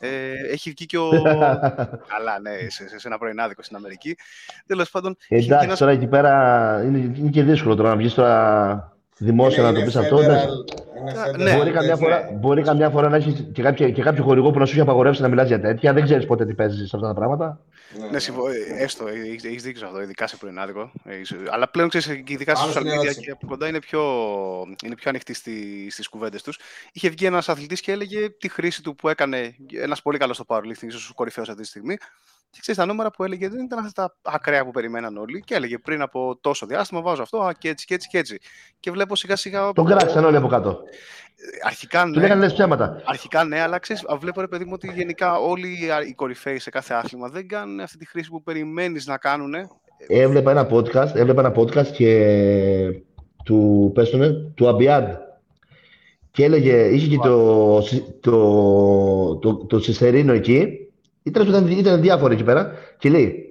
Ε, έχει βγει και ο. Καλά, ναι, σε, σε, ένα πρωινάδικο στην Αμερική. Τέλος πάντων. Εντάξει, ένας... τώρα εκεί πέρα είναι, είναι και δύσκολο τώρα να βγεις τώρα δημόσια να το πεις αυτό. Ναι. Μπορεί, καμιά φορά, μπορεί καμιά φορά να έχεις και κάποιο, και κάποιο χορηγό που να σου έχει απαγορεύσει να μιλάς για τέτοια. Δεν ξέρεις πότε τι παίζεις σε αυτά τα πράγματα. Ναι, ε, έστω, έχει δίκιο αυτό, ειδικά σε πρωινάδικο. Αλλά πλέον ξέρεις, ειδικά σε social media και από κοντά είναι πιο, είναι πιο ανοιχτοί στις κουβέντες τους. Είχε βγει ένας αθλητής και έλεγε τη χρήση του που έκανε ένας πολύ καλός στο powerlifting, ίσως ο κορυφαίος αυτή τη στιγμή. Και ξέρεις τα νούμερα που έλεγε δεν ήταν αυτά τα ακραία που περιμέναν όλοι. Και έλεγε πριν από τόσο διάστημα βάζω αυτό, α, και έτσι και έτσι και έτσι. Και βλέπω σιγά σιγά. Τον κράξαν όλοι από κάτω. Ε, αρχικά ναι. Του λέγανε ψέματα. Αρχικά ναι, αλλά ξέρεις, βλέπω ρε παιδί μου ότι γενικά όλοι οι κορυφαίοι σε κάθε άθλημα δεν κάνουν αυτή τη χρήση που περιμένεις να κάνουν. Έβλεπα ένα podcast, έβλεπα ένα podcast και του, πες του Αμπιάντ. Και έλεγε, είχε και το, το, το, το, το εκεί ήταν, ήταν διάφοροι εκεί πέρα και λέει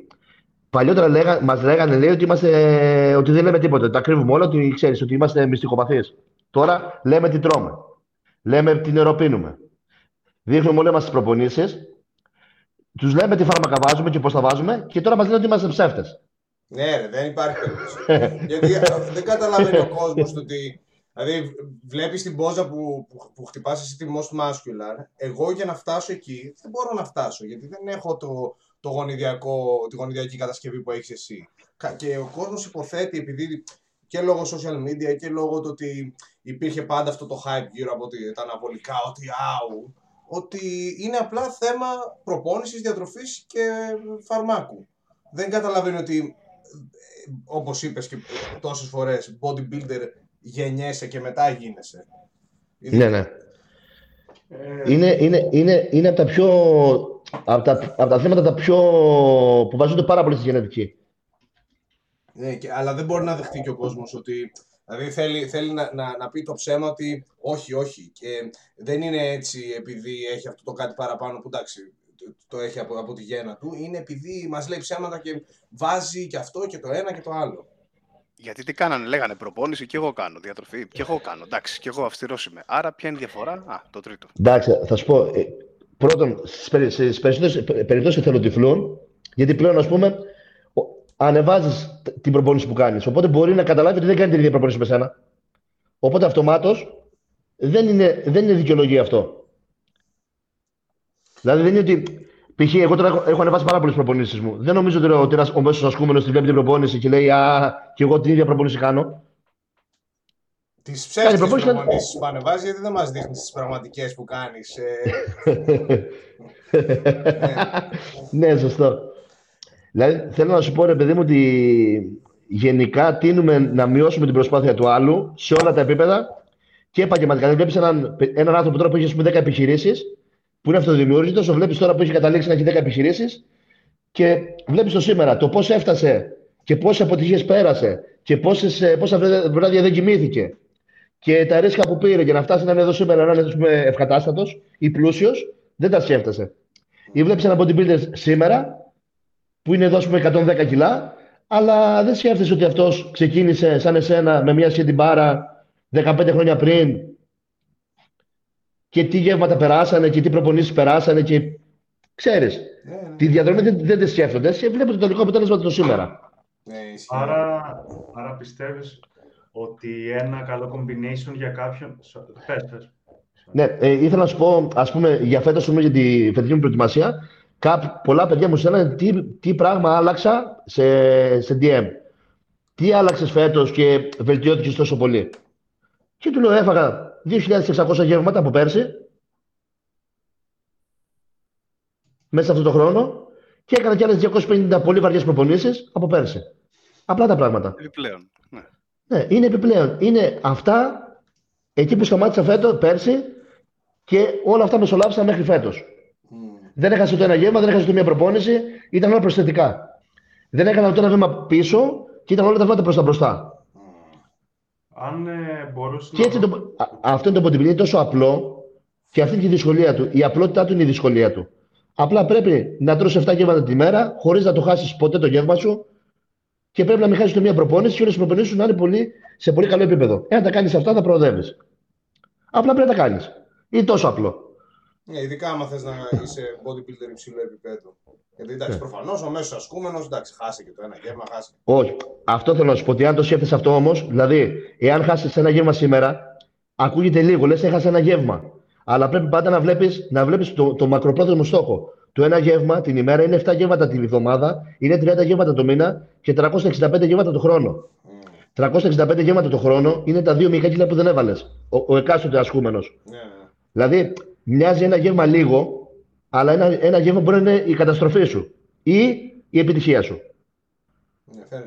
Παλιότερα λέγα, μας λέγανε λέει, ότι, είμαστε, ότι δεν λέμε τίποτα. Τα κρύβουμε όλα, ότι ξέρεις ότι είμαστε μυστικοπαθείς. Τώρα λέμε τι τρώμε. Λέμε τι νεροπίνουμε. Δείχνουμε όλες μας τις προπονήσεις. Τους λέμε τι φάρμακα βάζουμε και πώς τα βάζουμε και τώρα μας λένε ότι είμαστε ψεύτες. Ναι, ρε, δεν υπάρχει περίπτωση. Γιατί δεν καταλαβαίνει ο κόσμος ότι. Δηλαδή, βλέπεις την πόζα που, που, που χτυπάς εσύ τη most muscular. Εγώ για να φτάσω εκεί δεν μπορώ να φτάσω γιατί δεν έχω το, το γονιδιακό, τη γονιδιακή κατασκευή που έχεις εσύ. Και ο κόσμος υποθέτει, επειδή και λόγω social media και λόγω του ότι υπήρχε πάντα αυτό το hype γύρω από τα αναβολικά, ότι άου, ότι είναι απλά θέμα προπόνησης, διατροφής και φαρμάκου. Δεν καταλαβαίνει ότι, όπως είπες και τόσες φορές, bodybuilder γεννιέσαι και μετά γίνεσαι. Ναι, ναι. Ε... Είναι, είναι, είναι, είναι από τα πιο από τα, από τα θέματα τα πιο που βάζονται πάρα πολύ στη γενετική. Ναι, και, αλλά δεν μπορεί να δεχτεί και ο κόσμος ότι. Δηλαδή θέλει, θέλει να, να, να πει το ψέμα ότι όχι, όχι. Και δεν είναι έτσι επειδή έχει αυτό το κάτι παραπάνω που εντάξει, το έχει από, από τη γέννα του. Είναι επειδή μας λέει ψέματα και βάζει και αυτό και το ένα και το άλλο. Γιατί τι κάνανε, λέγανε προπόνηση και εγώ κάνω διατροφή και εγώ κάνω. Εντάξει, και εγώ αυστηρός είμαι. Άρα ποια είναι η διαφορά, Α, το τρίτο. Εντάξει, θα σου πω. Ε, πρώτον, στις περισσότερες περιπτώσεις εθελοτυφλούν, γιατί πλέον, ας πούμε, ανεβάζεις την προπόνηση που κάνεις. Οπότε μπορεί να καταλάβεις ότι δεν κάνει την ίδια προπόνηση με σένα. Οπότε αυτομάτως δεν είναι, δεν είναι δικαιολογία αυτό. Δηλαδή δεν είναι ότι. Π.χ. εγώ τώρα έχω, έχω ανεβάσει πάρα πολλές προπονήσεις μου. Δεν νομίζω ότι, ότι ένα ο μέσος ασκούμενος τη βλέπει την προπόνηση και λέει Α, και εγώ την ίδια προπόνηση κάνω. Τις ψεύτικες προπονήσεις που ανεβάζει, γιατί δεν μας δείχνεις τις πραγματικές που κάνεις. Ε... ναι, σωστό. Δηλαδή, θέλω να σου πω, ρε παιδί μου, ότι γενικά τίνουμε να μειώσουμε την προσπάθεια του άλλου σε όλα τα επίπεδα και επαγγελματικά. Δηλαδή, βλέπεις έναν, έναν άνθρωπο τώρα που έχει 10 επιχειρήσεις, που είναι αυτοδημιούργητος, το βλέπεις τώρα που έχει καταλήξει να έχει 10 επιχειρήσεις και βλέπεις το σήμερα, το πώς έφτασε και πόσες αποτυχίες πέρασε και πόσες, πόσα βράδια δεν κοιμήθηκε και τα ρίσκα που πήρε για να φτάσει να είναι εδώ σήμερα να είναι ευκατάστατος ή πλούσιος, δεν τα σκέφτεσαι. Ή βλέπεις ένα bodybuilder σήμερα που είναι εδώ πούμε 110 κιλά, αλλά δεν σκέφτεσαι ότι αυτός ξεκίνησε σαν εσένα με μια σχέτη μπάρα 15 χρόνια πριν και τι γεύματα περάσανε και τι προπονήσεις περάσανε και ξέρεις. Ναι, ναι. Τη διαδρομή δεν, δεν τη σκέφτονται και βλέπει το τελικό αποτέλεσμα το σήμερα. Ναι, άρα, άρα πιστεύεις ότι ένα καλό combination για κάποιον... Πες, πες. Ναι, ε, ήθελα να σου πω, ας πούμε, για φέτος, για τη φετινή μου προετοιμασία, Κάπου, πολλά παιδιά μου στέλνανε τι, τι πράγμα άλλαξα σε, σε DM. Τι άλλαξες φέτος και βελτιώθηκες τόσο πολύ. Και του λέω, έφαγα 2.600 γεύματα από πέρσι. Μέσα σε αυτό το χρόνο. Και έκανα κι άλλες 250 πολύ βαριές προπονήσεις από πέρσι. Απλά τα πράγματα. Επιπλέον. Ναι. ναι, είναι επιπλέον. Είναι αυτά εκεί που σταμάτησα φέτος, πέρσι και όλα αυτά μεσολάβησαν μέχρι φέτος. Δεν έχασε το ένα γεύμα, δεν έχασε το μία προπόνηση, ήταν όλα προσθετικά. Δεν έκανα ούτε ένα βήμα πίσω και ήταν όλα τα βήματα προς τα μπροστά. Αν ε, μπορούσε και έτσι το, αυτό είναι το bodybuilding, είναι τόσο απλό και αυτή είναι η δυσκολία του. Η απλότητά του είναι η δυσκολία του. Απλά πρέπει να τρώσει 7 γεύματα τη μέρα, χωρίς να το χάσεις ποτέ το γεύμα σου και πρέπει να μην χάσεις το μία προπόνηση και όλες οι προπονήσεις σου να είναι πολύ, σε πολύ καλό επίπεδο. Εάν τα κάνεις αυτά, θα προοδεύεις. Απλά πρέπει να τα κάνεις. Είναι τόσο απλό. Ναι, ειδικά άμα θες να είσαι bodybuilder υψηλού επίπεδου. Γιατί εντάξει, yeah. Ναι. προφανώς ο μέσο ασκούμενος εντάξει, χάσει και το ένα γεύμα, χάσει. Όχι. Αυτό θέλω να σου πω ότι αν το σκέφτεσαι αυτό όμως, δηλαδή, εάν χάσεις ένα γεύμα σήμερα, ακούγεται λίγο, λες, έχασε ένα γεύμα. Αλλά πρέπει πάντα να βλέπεις να βλέπεις το, το μακροπρόθεσμο στόχο. Το ένα γεύμα την ημέρα είναι 7 γεύματα την εβδομάδα, είναι 30 γεύματα το μήνα και 365 γεύματα το χρόνο. Mm. 365 γεύματα το χρόνο είναι τα δύο μικρά που δεν έβαλες. Ο, ο εκάστοτε ασκούμενος. Yeah. Ναι, ναι. Δηλαδή, μοιάζει ένα γεύμα λίγο, αλλά ένα, ένα γεύμα μπορεί να είναι η καταστροφή σου ή η επιτυχία σου. Ναι,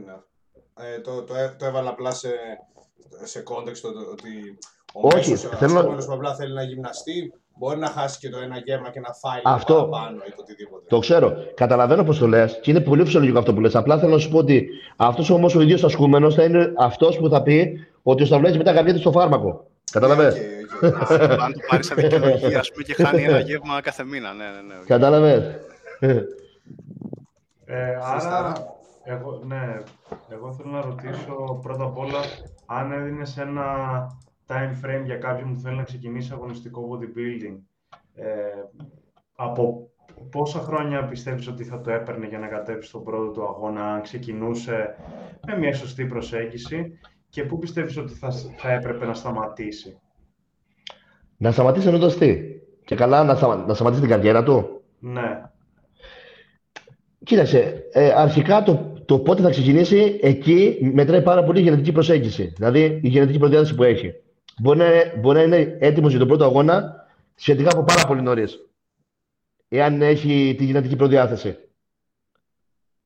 ε, το, το, το έβαλα απλά σε, σε context ότι ο Όχι, μέσος, θέλω... που απλά θέλει να γυμναστεί μπορεί να χάσει και το ένα γεύμα και να φάει αυτό, πάνω ή το οτιδήποτε. Το ξέρω. Καταλαβαίνω πώς το λες και είναι πολύ φυσιολογικό αυτό που λες. Απλά θέλω να σου πω ότι αυτός όμως ο ίδιος ασκούμενο θα είναι αυτός που θα πει ότι ο Σταυλέτη μετά γαμιέται στο φάρμακο. Κατάλαβε; Αν το πάρεις σαν δικαιολογία, ας πούμε, και χάνει ένα γεύμα κάθε μήνα. Ναι, ναι, ναι. Κατάλαβε; Ε, άρα, εγώ, ναι, εγώ θέλω να ρωτήσω πρώτα απ' όλα αν έδινες ένα time frame για κάποιον που θέλει να ξεκινήσει αγωνιστικό bodybuilding. Ε, από πόσα χρόνια πιστεύεις ότι θα το έπαιρνε για να κατέβει στον πρώτο του αγώνα αν ξεκινούσε με μια σωστή προσέγγιση και πού πιστεύεις ότι θα, θα έπρεπε να σταματήσει; Να σταματήσει εννοώντας τι; Και καλά να, σταμα, να σταματήσει την καριέρα του; Ναι. Κοίταξε, ε, αρχικά το, το πότε θα ξεκινήσει, εκεί μετράει πάρα πολύ η γενετική προσέγγιση. Δηλαδή η γενετική προδιάθεση που έχει. Μπορεί να, μπορεί να είναι έτοιμος για τον πρώτο αγώνα σχετικά από πάρα πολύ νωρίς. Εάν έχει τη γενετική προδιάθεση.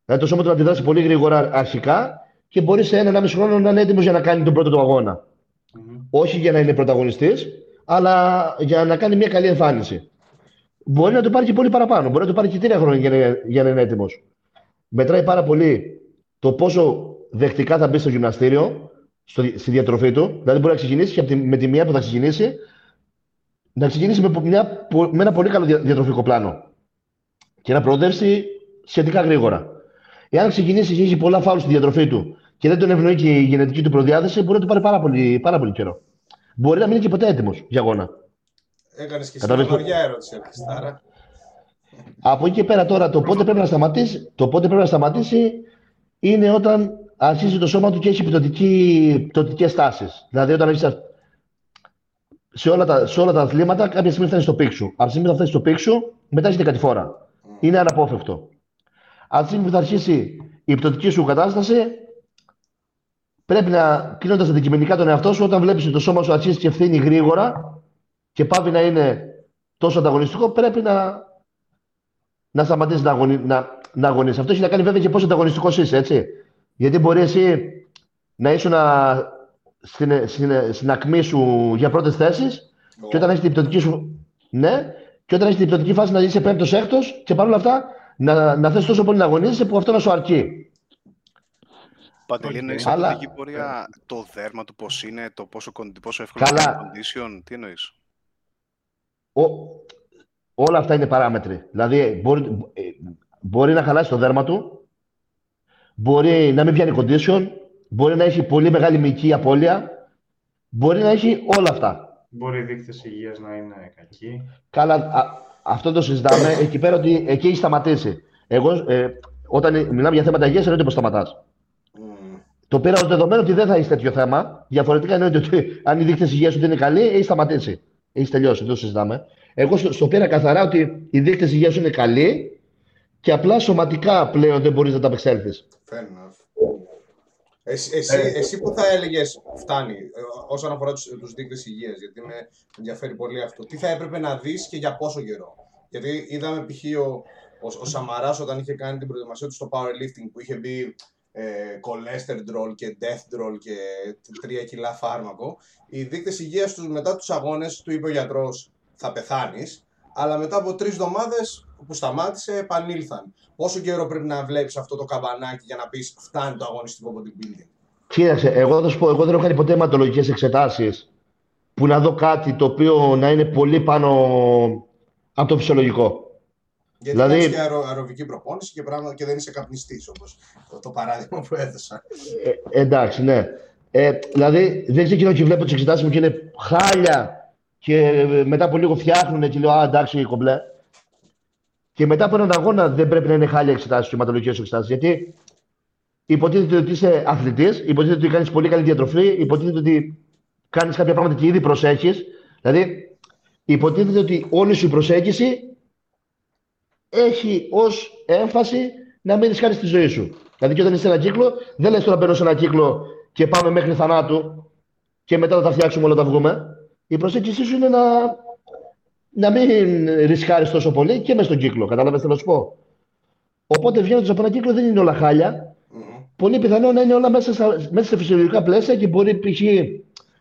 Δηλαδή το σώμα του να αντιδράσει πολύ γρήγορα αρχικά και μπορεί σε ένα-ένα χρόνο να είναι έτοιμος για να κάνει τον πρώτο του αγώνα. Mm-hmm. Όχι για να είναι πρωταγωνιστής, αλλά για να κάνει μια καλή εμφάνιση. Μπορεί να το πάρει και πολύ παραπάνω. Μπορεί να το πάρει και τρία χρόνια για να, για να είναι έτοιμος. Μετράει πάρα πολύ το πόσο δεχτικά θα μπει στο γυμναστήριο, στο, στη διατροφή του. Δηλαδή, μπορεί να ξεκινήσει και με τη μία που θα ξεκινήσει, να ξεκινήσει με, μια, με ένα πολύ καλό διατροφικό πλάνο. Και να προοδεύσει σχετικά γρήγορα. Εάν ξεκινήσει και έχει πολλά φάουλ στη διατροφή του και δεν τον ευνοεί και η γενετική του προδιάθεση, μπορεί να του πάρει πάρα πολύ, πάρα πολύ καιρό. Μπορεί να μην είναι και ποτέ έτοιμος για αγώνα. Έκανες και εσύ μια βαριά ερώτηση, Χριστάρα. Από εκεί και πέρα τώρα το πότε πρέπει να σταματήσει, το πότε πρέπει να σταματήσει είναι όταν αρχίζει το σώμα του και έχει πτωτικές τάσεις. Δηλαδή όταν έχει σε όλα, τα, σε όλα τα αθλήματα κάποια στιγμή φτάνει στο πίξ σου. Από τη στιγμή που θα φτάσει στο πίξ σου, μετά έχετε κάτι φορά. Είναι αναπόφευκτο. Από τη στιγμή που θα αρχίσει η πτωτική σου κατάσταση, πρέπει να κλείνοντας αντικειμενικά τον εαυτό σου, όταν βλέπεις ότι το σώμα σου αρχίζει και ευθύνει γρήγορα, και πάβει να είναι τόσο ανταγωνιστικό, πρέπει να, να σταματήσεις να, αγωνι, να, να αγωνίσει. Αυτό έχει να κάνει βέβαια και πόσο ανταγωνιστικός είσαι, έτσι. Γιατί μπορεί εσύ να ήσουν στην, στην, στην ακμή σου για πρώτες θέσεις oh. και όταν έχεις την πτωτική σου. Ναι, και όταν έχεις την πτωτική φάση να είσαι πέμπτος έκτος και παρόλα αυτά να, να θες τόσο πολύ να αγωνίζεσαι που αυτό να σου αρκεί. Παντελή, εννοείς okay. Αλλά... πορεία το δέρμα του πώς είναι, το πόσο, πόσο εύκολο είναι condition, τι εννοείς; Ο, όλα αυτά είναι παράμετροι. Δηλαδή, μπορεί, ε, μπορεί να χαλάσει το δέρμα του, μπορεί να μην πιάνει condition, μπορεί να έχει πολύ μεγάλη μυϊκή απώλεια, μπορεί να έχει όλα αυτά. Μπορεί οι δείκτες υγείας να είναι κακοί. Καλά, α, αυτό το συζητάμε εκεί πέρα ότι εκεί έχει σταματήσει. Εγώ, ε, όταν μιλάμε για θέματα υγείας, εννοείται πως σταματάς. Mm. Το πήρα ως δεδομένο ότι δεν θα έχει τέτοιο θέμα. Διαφορετικά εννοείται ότι αν οι δείκτες υγείας σου δεν είναι καλοί, έχει σταματήσει. Έχεις τελειώσει, δεν το συζητάμε. Εγώ στο, στο πήρα καθαρά ότι οι δείκτες υγείας σου είναι καλοί και απλά σωματικά πλέον δεν μπορείς να τα απεξέλθεις. Εσύ, εσύ, ε, εσύ που θα έλεγες φτάνει ε, όσον αφορά τους τους δείκτες υγείας, γιατί με ενδιαφέρει πολύ αυτό. Τι θα έπρεπε να δεις και για πόσο καιρό; Γιατί είδαμε π.χ. ο, ο, ο Σαμαράς όταν είχε κάνει την προετοιμασία του στο powerlifting που είχε μπει ε, cholesterol και death roll και 3 κιλά φάρμακο. Οι δείκτες υγείας τους μετά τους αγώνες του είπε ο γιατρός θα πεθάνεις, αλλά μετά από τρεις εβδομάδες που σταμάτησε επανήλθαν. Πόσο καιρό πρέπει να βλέπεις αυτό το καμπανάκι για να πεις φτάνει το αγωνιστικό bodybuilding. Κοίταξε, εγώ θα σου πω, εγώ δεν έχω κάνει ποτέ αιματολογικές εξετάσεις που να δω κάτι το οποίο να είναι πολύ πάνω από το φυσιολογικό. Γιατί δηλαδή... έχει και αερο, αεροβική προπόνηση και, πράγματα, και δεν είσαι καπνιστής, όπως το, το, παράδειγμα που έδωσα. Ε, εντάξει, ναι. Ε, δηλαδή δεν ξεκινάω και βλέπω τις εξετάσεις μου και είναι χάλια και μετά από λίγο φτιάχνουν και λέω Α, εντάξει, κομπλέ. Και μετά από έναν αγώνα δεν πρέπει να είναι χάλια εξετάσεις, σωματολογικές εξετάσεις. Γιατί υποτίθεται ότι είσαι αθλητής, υποτίθεται ότι κάνεις πολύ καλή διατροφή, υποτίθεται ότι κάνεις κάποια πράγματα και ήδη προσέχεις. Δηλαδή, υποτίθεται ότι όλη σου η προσέγγιση έχει ως έμφαση να μην ρισκάρει τη ζωή σου. Δηλαδή, και όταν είσαι σε ένα κύκλο, δεν λες τώρα μπαίνω σε ένα κύκλο και πάμε μέχρι θανάτου και μετά θα τα φτιάξουμε όλα τα βγούμε. Η προσέγγιση σου είναι να, να μην ρισκάρεις τόσο πολύ και μες στον κύκλο. Κατάλαβες τι να σου πω; Οπότε βγαίνοντας από ένα κύκλο δεν είναι όλα χάλια. Mm-hmm. Πολύ πιθανό να είναι όλα μέσα, στα, μέσα σε φυσιολογικά πλαίσια και μπορεί π.χ.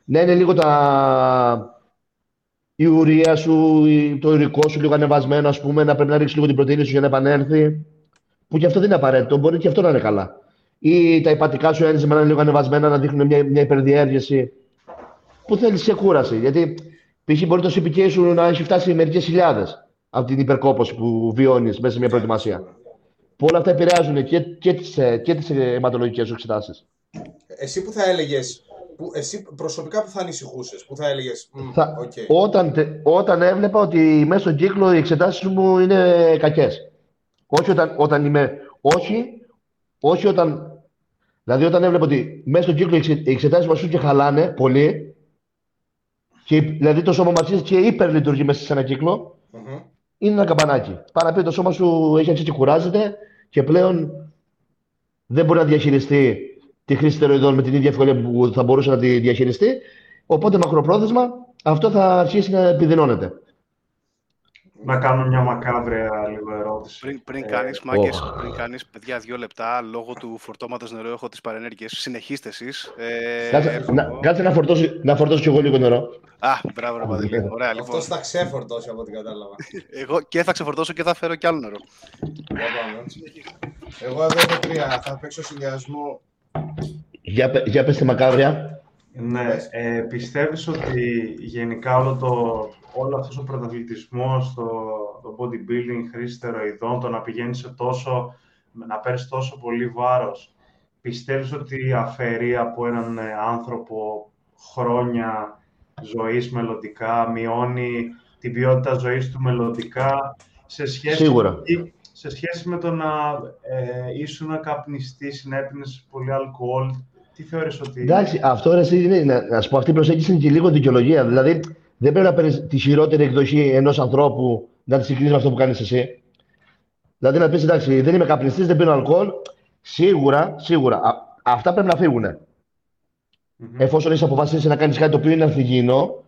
να είναι λίγο τα, η ουρία σου, το ουρικό σου λίγο ανεβασμένο, ας πούμε, να πρέπει να ρίξεις λίγο την πρωτεΐνη σου για να επανέλθει. Που και αυτό δεν είναι απαραίτητο, μπορεί και αυτό να είναι καλά. Ή τα υπατικά σου ένζημα να είναι λίγο ανεβασμένα, να δείχνουν μια, μια υπερδιέργεση που θέλεις σε κούραση. Γιατί π.χ. μπορεί το CPK σου να έχει φτάσει μερικές χιλιάδες από την υπερκόπωση που βιώνεις μέσα σε μια προετοιμασία. Που όλα αυτά επηρεάζουν και, και τις και τις αιματολογικές σου εξετάσεις. Εσύ που θα έλεγες που, εσύ προσωπικά που θα ανησυχούσες, που θα έλεγες. Θα, okay. όταν, όταν έβλεπα ότι μέσα στον κύκλο οι εξετάσεις μου είναι κακές. Όχι όταν, όταν είμαι. Όχι, όχι όταν. Δηλαδή, όταν έβλεπα ότι μέσα στον κύκλο οι εξετάσεις μας σου και χαλάνε πολύ, και, δηλαδή το σώμα μας και υπερλειτουργεί μέσα σε ένα κύκλο, mm-hmm. είναι ένα καμπανάκι. Παραπεί το σώμα σου έχει αρχίσει και κουράζεται και πλέον δεν μπορεί να διαχειριστεί τη χρήση στεροειδών με την ίδια ευκολία που θα μπορούσε να τη διαχειριστεί. Οπότε μακροπρόθεσμα αυτό θα αρχίσει να επιδεινώνεται. Να κάνω μια μακάβρια λίγο ερώτηση. Πριν, πριν ε, κάνεις, μάγκες, πριν κάνεις, παιδιά, δύο λεπτά, λόγω του φορτώματος νερό έχω τις παρενέργειες. Συνεχίστε εσείς. Ε, κάτσε, να, κάτσε να, φορτώσω, να φορτώσω κι εγώ λίγο νερό. Α, μπράβο ρε Παντελή. Ωραία, λοιπόν. Αυτός θα ξεφορτώσει από ό,τι κατάλαβα. εγώ και θα ξεφορτώσω και θα φέρω κι άλλο νερό. εγώ εδώ έχω τρία. Θα παίξω συνδυασμό. Για, για πες τη μακάβρια. Ναι, ε, πιστεύεις ότι γενικά όλο, το, όλο αυτός ο πρωταθλητισμός, το, το bodybuilding, χρήση στεροειδών, το να πηγαίνεις σε τόσο, να παίρνεις τόσο πολύ βάρος, πιστεύεις ότι αφαιρεί από έναν ε, άνθρωπο χρόνια ζωής μελλοντικά, μειώνει την ποιότητα ζωής του μελλοντικά, σε σχέση, Σίγουρα. Σε σχέση με το να ε, ήσουν καπνιστής, να έπινες πολύ αλκοόλ, τι θεωρείς ότι... Εντάξει, αυτό ρε, είναι, να, να σου πω, αυτή η προσέγγιση είναι και λίγο δικαιολογία. Δηλαδή, δεν πρέπει να παίρνεις τη χειρότερη εκδοχή ενός ανθρώπου να τη συγκρίνεις με αυτό που κάνεις εσύ. Δηλαδή να πεις εντάξει, δεν είμαι καπνιστής, δεν πίνω αλκοόλ. Σίγουρα, σίγουρα. Α, αυτά πρέπει να φύγουν. Mm-hmm. Εφόσον έχει αποφασίσει να κάνεις κάτι το οποίο είναι ανθυγιεινό,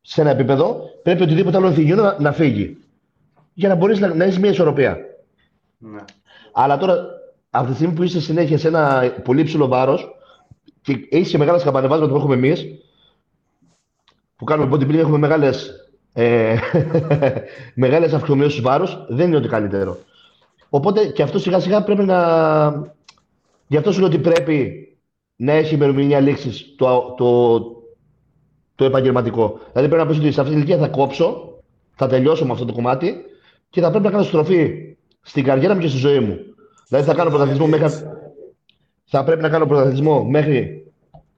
σε ένα επίπεδο, πρέπει οτιδήποτε άλλο ανθυγιεινό να, να φύγει. Για να μπορείς να, να έχεις μια ισορροπία. Mm-hmm. Αλλά τώρα από τη στιγμή που είσαι συνέχεια σε ένα πολύ ψηλό βάρος και έχεις και μεγάλα σκαμπανεβάσματα που έχουμε εμείς, που κάνουμε bodybuilding, έχουμε μεγάλες ε, μεγάλες αυξομοιώσεις βάρους, δεν είναι ότι καλύτερο. Οπότε και αυτό σιγά σιγά πρέπει να... Γι' αυτό σου λέω ότι πρέπει να έχει ημερομηνία λήξης το, το, το επαγγελματικό. Δηλαδή πρέπει να πεις ότι σε αυτή την ηλικία θα κόψω, θα τελειώσω με αυτό το κομμάτι και θα πρέπει να κάνω στροφή στην καριέρα μου και στη ζωή μου. Δηλαδή θα κάνω πρωταθλητισμό μέχρι. Θα πρέπει να κάνω πρωταθλητισμό μέχρι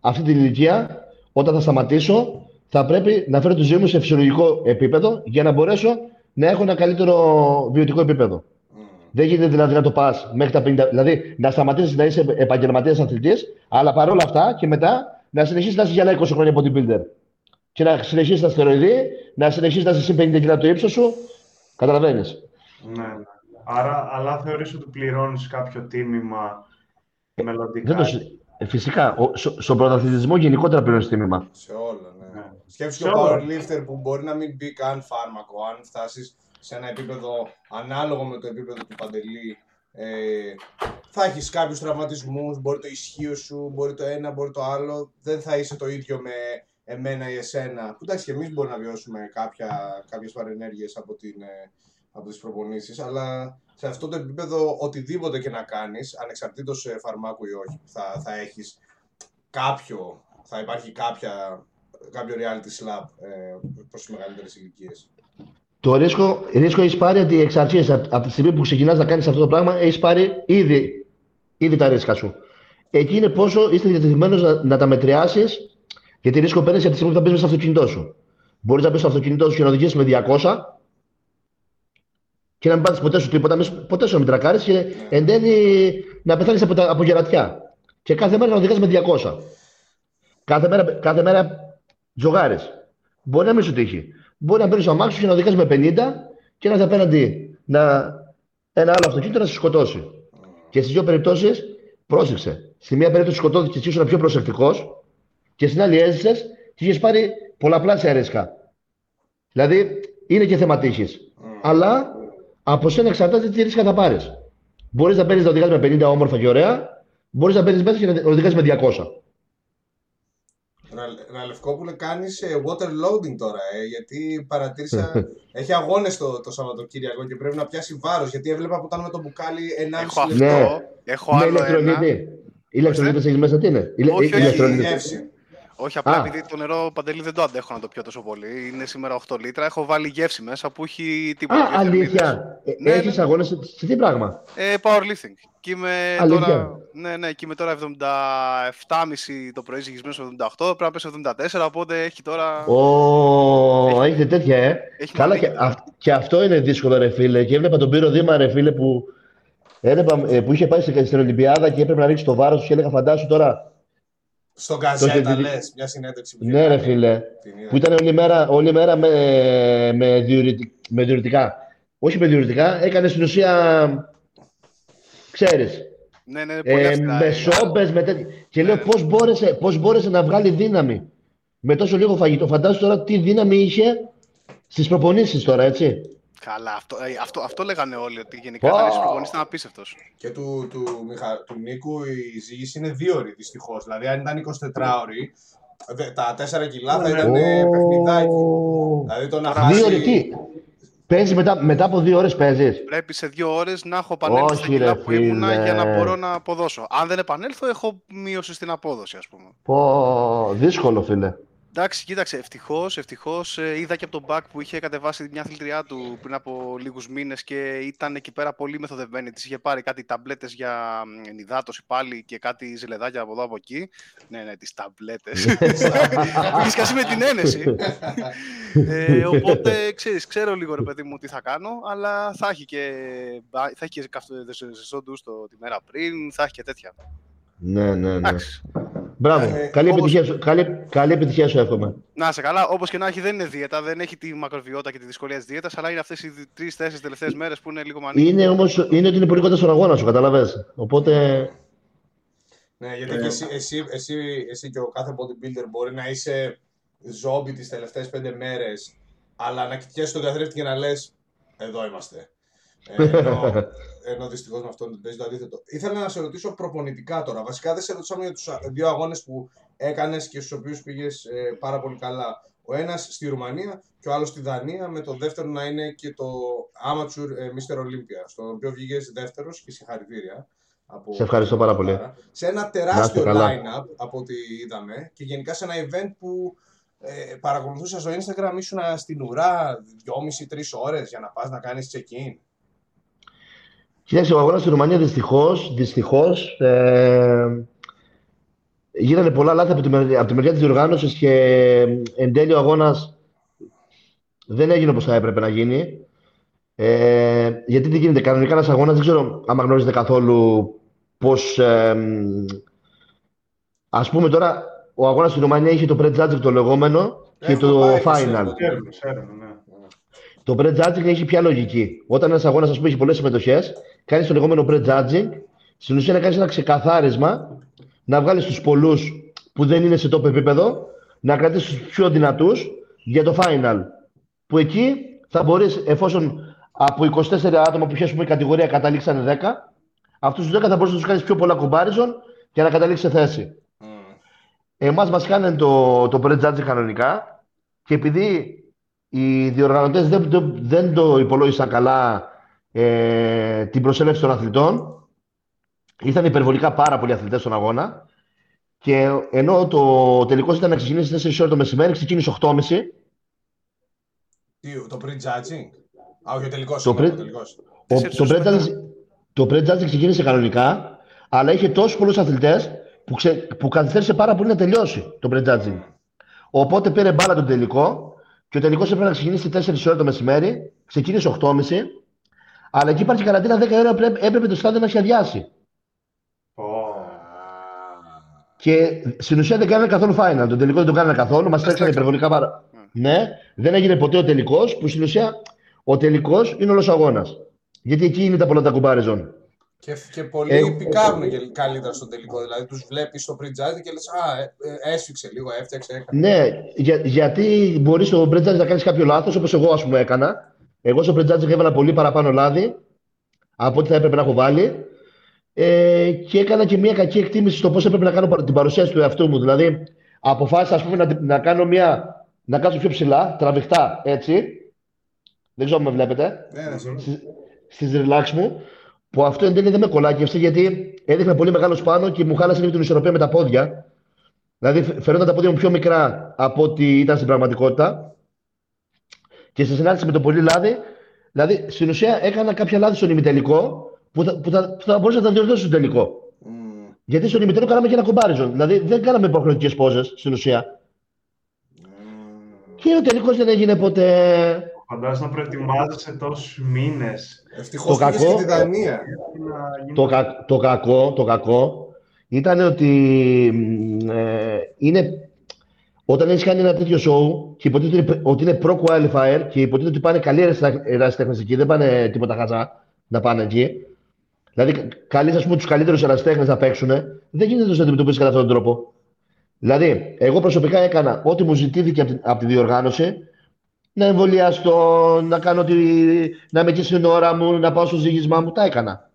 αυτή την ηλικία. Όταν θα σταματήσω, θα πρέπει να φέρω τη ζωή μου σε φυσιολογικό επίπεδο για να μπορέσω να έχω ένα καλύτερο βιωτικό επίπεδο. Mm. Δεν γίνεται δηλαδή να το πας μέχρι τα 50. Δηλαδή να σταματήσεις να είσαι επαγγελματίας αθλητής, αλλά παρόλα αυτά και μετά να συνεχίσεις να είσαι για 20 χρόνια bodybuilder. Και να συνεχίσεις να στεροειδή, να συνεχίσεις να είσαι συν 50 κιλά το ύψος σου. Καταλαβαίνεις. Ναι, ναι. Άρα, αλλά θεωρείς ότι πληρώνεις κάποιο τίμημα μελλοντικά; Δεν το... Ε, φυσικά, ο, στο, στον πρωταθλητισμό γενικότερα πληρώνεις τίμημα. Σε όλα, ναι. ναι. Σκέψου και ο powerlifter που μπορεί να μην μπει καν φάρμακο, αν φτάσεις σε ένα επίπεδο ανάλογο με το επίπεδο του Παντελή, ε, θα έχεις κάποιους τραυματισμούς, μπορεί το ισχύος σου, μπορεί το ένα, μπορεί το άλλο. Δεν θα είσαι το ίδιο με εμένα ή εσένα. Που εντάξει, και εμείς μπορούμε να βιώσουμε κάποιες παρενέργειες από την, ε, από τις προπονήσεις, αλλά σε αυτό το επίπεδο οτιδήποτε και να κάνεις, ανεξαρτήτως ε, φαρμάκου ή όχι, θα, θα έχεις κάποιο, θα υπάρχει κάποια, κάποιο reality slap ε, προς τις μεγαλύτερες ηλικίες. Το ρίσκο, ρίσκο έχει πάρει ότι εξ αρχή, από τη στιγμή που ξεκινάς να κάνεις αυτό το πράγμα, έχει πάρει ήδη, ήδη τα ρίσκα σου. Εκεί είναι πόσο είστε διατεθειμένος να, να τα μετριάσεις, γιατί ρίσκο παίρνεις από τη στιγμή που θα μπεις στο αυτοκίνητό σου. Μπορείς να μπεις στο αυτοκίνητό σου και να οδηγήσεις με 200, και να μην πάθει ποτέ σου τίποτα, ποτέ σου να μην τρακάρεις και εν τέλει να πεθάνεις από, από γερατιά. Και κάθε μέρα να οδηγάς με 200. Κάθε μέρα, κάθε μέρα τζογάρεις. Μπορεί να μην σου τύχει. Μπορεί να παίρνεις το αμάξι και να οδηγάς με 50 και να απέναντι να, ένα άλλο αυτοκίνητο να σε σκοτώσει. Και στις δύο περιπτώσεις, πρόσεξε. Στη μία περίπτωση σκοτώθηκε και ήσουν πιο προσεκτικός και στην άλλη έζησες και είχες πάρει πολλαπλάσια ρίσκα. Δηλαδή είναι και θέμα τύχης. Αλλά από σένα εξαρτάται τι ρίσκα θα πάρεις. Μπορείς να παίρνεις να οδηγά με 50 όμορφα και ωραία, μπορείς να παίρνεις μέσα και να οδηγάς με 200. Ραλευκόπουλε, κάνεις ε, water loading τώρα, ε, γιατί παρατήρησα. έχει αγώνες το, το Σαββατοκύριακο και πρέπει να πιάσει βάρος. Γιατί έβλεπα που ήταν με το μπουκάλι 1,5 λεπτό. Ναι. Έχω άλλο. Ναι, ηλεκτρολίτη. Ηλεκτρολίτη έχει μέσα τι είναι; Όχι, όχι, όχι, απλά Α. επειδή το νερό παντελή δεν το αντέχω να το πιω τόσο πολύ. Είναι σήμερα 8 λίτρα. Έχω βάλει γεύση μέσα που έχει τίποτα. Α, αλήθεια. Ε, ναι, Έχεις ναι. αγώνες σε τι πράγμα; Ε, powerlifting. Και είμαι τώρα, ναι, ναι, και είμαι τώρα 77,5 το πρωί ζυγισμένο 78, πρέπει να πέσω 74, οπότε έχει τώρα... Ω, έχετε τέτοια, ε. Έχει Καλά, και, και, αυτό είναι δύσκολο, ρε φίλε. Και έβλεπα τον Πύρο Δήμα, ρε φίλε, που, έβλεπα, ε, που είχε πάει στην Ολυμπιάδα και έπρεπε να ρίξει το βάρος και έλεγα, φαντάσου τώρα, στον Καζέτα, λες, μια συνέντευξη που Ναι, ρε φίλε. Που ήταν όλη μέρα, όλη μέρα με, με, με διουρητικά. Όχι με διουρητικά, έκανε στην ουσία. ξέρεις. Ναι, ναι, πολύ ε, με σόμπες, με τέτοια. Και λέω ναι. πώς μπόρεσε, πώς μπόρεσε να βγάλει δύναμη; Με τόσο λίγο φαγητό. Φαντάζομαι τώρα τι δύναμη είχε στις προπονήσεις τώρα, έτσι. Καλά, αυτό, ε, αυτό, αυτό λέγανε όλοι, ότι γενικά oh. ο προπονητής ήταν απίστευτος. Και του, του, Μιχα, του Νίκου η ζήγηση είναι δύο ώρες δυστυχώς. Δηλαδή αν ήταν 24 ώρες, τα 4 κιλά θα ήταν oh. παιχνιδάκι. Δηλαδή το να χάσει... Δύο τι. Παίζεις μετά, μετά από δύο ώρες παίζεις. Πρέπει σε δύο ώρες να έχω επανέλθει στα κιλά που ήμουνα για να μπορώ να αποδώσω. Αν δεν επανέλθω, έχω μείωση στην απόδοση, ας πούμε. Πω, δύσκολο, φίλε. Εντάξει, κοίταξε, ευτυχώς ευτυχώς, ε, είδα και από τον Μπακ που είχε κατεβάσει μια αθλητριά του πριν από λίγους μήνες και ήταν εκεί πέρα πολύ μεθοδευμένη. Της είχε πάρει κάτι ταμπλέτες για ενυδάτωση πάλι και κάτι ζελεδάκια από εδώ από εκεί. Ναι, ναι, τις ταμπλέτες. Έχει κάσει με την ένεση. ε, οπότε ξέρεις, ξέρω λίγο ρε παιδί μου τι θα κάνω, αλλά θα έχει και, θα έχει και ζεστό τη μέρα πριν, θα έχει και τέτοια. Ναι, ναι, ναι. Μπράβο. Ε, καλή, επιτυχία σου, καλή, καλή επιτυχία σου εύχομαι. Να σε καλά. Όπως και να έχει, δεν είναι δίαιτα, δεν έχει τη μακροβιότητα και τη δυσκολία της δίαιτας, αλλά είναι αυτές οι τρει-τέσσερι τελευταίες μέρες που είναι λίγο μανίκι. Είναι όμως είναι ότι είναι πολύ κοντά στον αγώνα σου, καταλαβέ. Οπότε. Ναι, γιατί και εσύ, εσύ, εσύ, εσύ και ο κάθε bodybuilder μπορεί να είσαι ζόμπι τις τελευταίες πέντε μέρες, αλλά να κοιτιέσαι τον καθρέφτη και να λες: Εδώ είμαστε. Ε, ενώ, ενώ δυστυχώς με αυτόν παίζει το αντίθετο. Ήθελα να σε ρωτήσω προπονητικά τώρα. Βασικά δεν σε ρωτήσαμε για τους δύο αγώνες που έκανες και στους οποίους πήγες ε, πάρα πολύ καλά. Ο ένας στη Ρουμανία και ο άλλος στη Δανία, με το δεύτερο να είναι και το Amateur ε, Mr. Olympia, στο οποίο βγήκες δεύτερος και συγχαρητήρια. Από σε ευχαριστώ πάρα πολύ. Σε ένα τεράστιο line-up από ό,τι είδαμε και γενικά σε ένα event που ε, παρακολουθούσα στο Instagram, ήσουν στην ουρά 2,5-3 ώρες για να πας να κάνεις check-in. Κοιτάξτε, ο αγώνας στη Ρουμανία δυστυχώς δυστυχώς, ε, γίνανε πολλά λάθη από τη, από τη μεριά της διοργάνωσης και εν τέλει ο αγώνας δεν έγινε όπως θα έπρεπε να γίνει. Ε, γιατί τι γίνεται, κανονικά ένας αγώνας δεν ξέρω αν γνωρίζετε καθόλου πώς. Ε, Α πούμε τώρα, ο αγώνας στη Ρουμανία είχε το pre-judging το λεγόμενο και το final. Ναι. Το pre-judging έχει πια λογική. Όταν ένας αγώνας έχει πολλές συμμετοχές, κάνεις το λεγόμενο pre-judging. Στην ουσία να κάνεις ένα ξεκαθάρισμα, να βγάλεις τους πολλούς που δεν είναι σε top επίπεδο, να κρατήσεις τους πιο δυνατούς για το final. Που εκεί θα μπορείς, εφόσον από 24 άτομα που πιάσουμε η κατηγορία καταλήξαν 10, αυτούς τους 10 θα μπορείς να τους κάνεις πιο πολλά comparison και να καταλήξεις σε θέση. Mm. Εμάς μας κάνουν το, το pre-judging κανονικά και επειδή οι διοργανωτές δεν, δεν το υπολόγισαν καλά ε, την προσέλευση των αθλητών. Ήρθαν υπερβολικά πάρα πολλοί αθλητές στον αγώνα. Και ενώ το τελικό ήταν να ξεκινήσει 4 ώρε το μεσημέρι, ξεκίνησε 8.30. Το pre-judging. Α, όχι, ο τελικός. Το, pre... το, pre-judging ξεκίνησε κανονικά, αλλά είχε τόσους πολλούς αθλητές που, ξε... που καθυστέρησε πάρα πολύ να τελειώσει το pre-judging. Οπότε πήρε μπάλα τον τελικό και ο τελικός έπρεπε να ξεκινήσει 4 ώρε το μεσημέρι, ξεκίνησε 8.30, αλλά εκεί υπάρχει καραντίνα 10 ώρε, έπρεπε το στάδιο να έχει αδειάσει. Και στην ουσία δεν κάνανε καθόλου final. Το τελικό δεν το κάνανε καθόλου. Μας τρέξανε υπερβολικά πάρα. Ναι, δεν έγινε ποτέ ο τελικός, που στην ουσία ο τελικός είναι όλος αγώνας. Γιατί εκεί είναι τα πολλά τα κουμπάριζον. Και, και πολλοί ε, πικάρουν ε, καλύτερα στο τελικό. Δηλαδή τους βλέπεις στο pre και λες: Α, ε, ε, έσφιξε λίγο, έφτιαξε. Έκανε. Ναι, για, γιατί μπορείς στο pre να κάνεις κάποιο λάθος, όπως εγώ ας πούμε έκανα. Εγώ στο pre έβαλα πολύ παραπάνω λάδι από ό,τι θα έπρεπε να έχω βάλει. Ε, και έκανα και μια κακή εκτίμηση στο πώς έπρεπε να κάνω την παρουσίαση του εαυτού μου. Δηλαδή, αποφάσισα πούμε, να, να κάνω μια. να κάτσω πιο ψηλά, τραβηχτά έτσι. Δεν ξέρω αν με βλέπετε. Ναι, ναι, Στις relax μου. Που αυτό εν τέλει δεν με κολάκευσε γιατί έδειχνα πολύ μεγάλο πάνω και μου χάλασε λίγο την ισορροπία με τα πόδια. Δηλαδή φαίνονταν τα πόδια μου πιο μικρά από ό,τι ήταν στην πραγματικότητα. Και σε συνάντηση με το πολύ λάδι, δηλαδή στην ουσία έκανα κάποια λάθη στον ημιτελικό που θα, που θα, που θα μπορούσε να τα διορθώσει στο τελικό. Mm. Γιατί στον ημιτελικό κάναμε και ένα κομπάριζον. Δηλαδή δεν κάναμε υποχρεωτικές πόζες στην ουσία. Mm. Και ο τελικός δεν έγινε ποτέ. Φαντάζομαι να προετοιμάζεσαι τόσους μήνες. Ευτυχώς το κακό, και τη Δανία. Το, κα, το, κακό, το κακό ήταν ότι ε, είναι, όταν έχεις κάνει ένα τέτοιο show και υποτίθεται ότι είναι pro-qualifier και υποτίθεται ότι πάνε καλοί ερασιτέχνες εκεί, δεν πάνε τίποτα χαζά να πάνε εκεί. Δηλαδή, καλείς τους καλύτερους ερασιτέχνες να παίξουν, δεν γίνεται να τους αντιμετωπίσει κατά αυτόν τον τρόπο. Δηλαδή, εγώ προσωπικά έκανα ό,τι μου ζητήθηκε από τη, από τη διοργάνωση να εμβολιαστώ, να κάνω τη, να είμαι και στην ώρα μου, να πάω στο ζήγισμά μου, τα έκανα.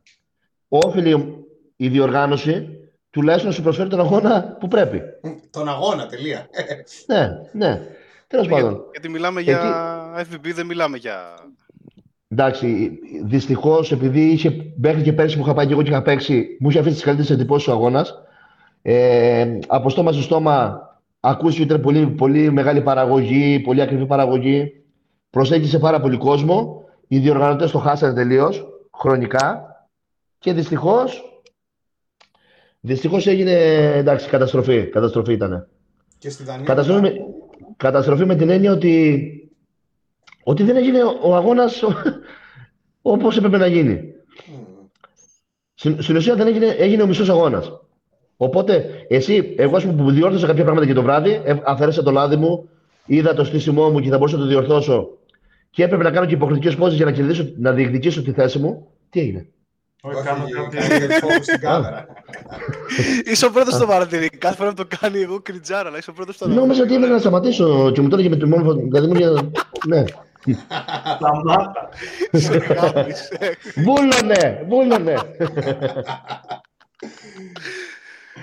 Όφιλη η διοργάνωση τουλάχιστον να σου προσφέρει τον αγώνα που πρέπει. Τον αγώνα, τελεία. ναι, ναι. Τέλος πάντων. Γιατί μιλάμε για FBB, δεν μιλάμε για. Εντάξει, δυστυχώς επειδή είχε μέχρι και πέρσι που είχα πάει και εγώ και είχα παίξει, μου είχε αφήσει τις καλύτερες εντυπώσεις ο αγώνας. Ε, από στόμα σε στόμα Ακούστηκε ότι ήταν πολύ, πολύ μεγάλη παραγωγή, πολύ ακριβή παραγωγή. Προσέγγισε πάρα πολύ κόσμο. Οι διοργανωτές το χάσανε τελείως χρονικά. Και δυστυχώς. Δυστυχώς έγινε εντάξει, καταστροφή. Καταστροφή ήταν. Και στη Δανία. Καταστροφή, με, καταστροφή με την έννοια ότι, ότι δεν έγινε ο αγώνας όπως έπρεπε να γίνει. Mm. Στην, στην ουσία δεν έγινε, έγινε ο μισός αγώνας. Οπότε, εσύ, εγώ ας πούμε, που διόρθωσα κάποια πράγματα και το βράδυ, ε, αφαίρεσα το λάδι μου, είδα το στήσιμό μου και θα μπορούσα να το διορθώσω και έπρεπε να κάνω και υποχρεωτικές πόζε για να, κερδίσω, να διεκδικήσω τη θέση μου. Τι έγινε; Όχι, κάνω κάτι στην κάμερα. Είσαι ο πρώτος στο παρατηρεί. Κάθε φορά που το κάνει, εγώ κριτζάρα, αλλά είσαι ο πρώτος στο Νόμιζα ότι ήθελα να σταματήσω και μου το έλεγε με το μόνο. Δηλαδή μου έλεγε. Ναι. Σταμάτα. Βούλωνε, βούλωνε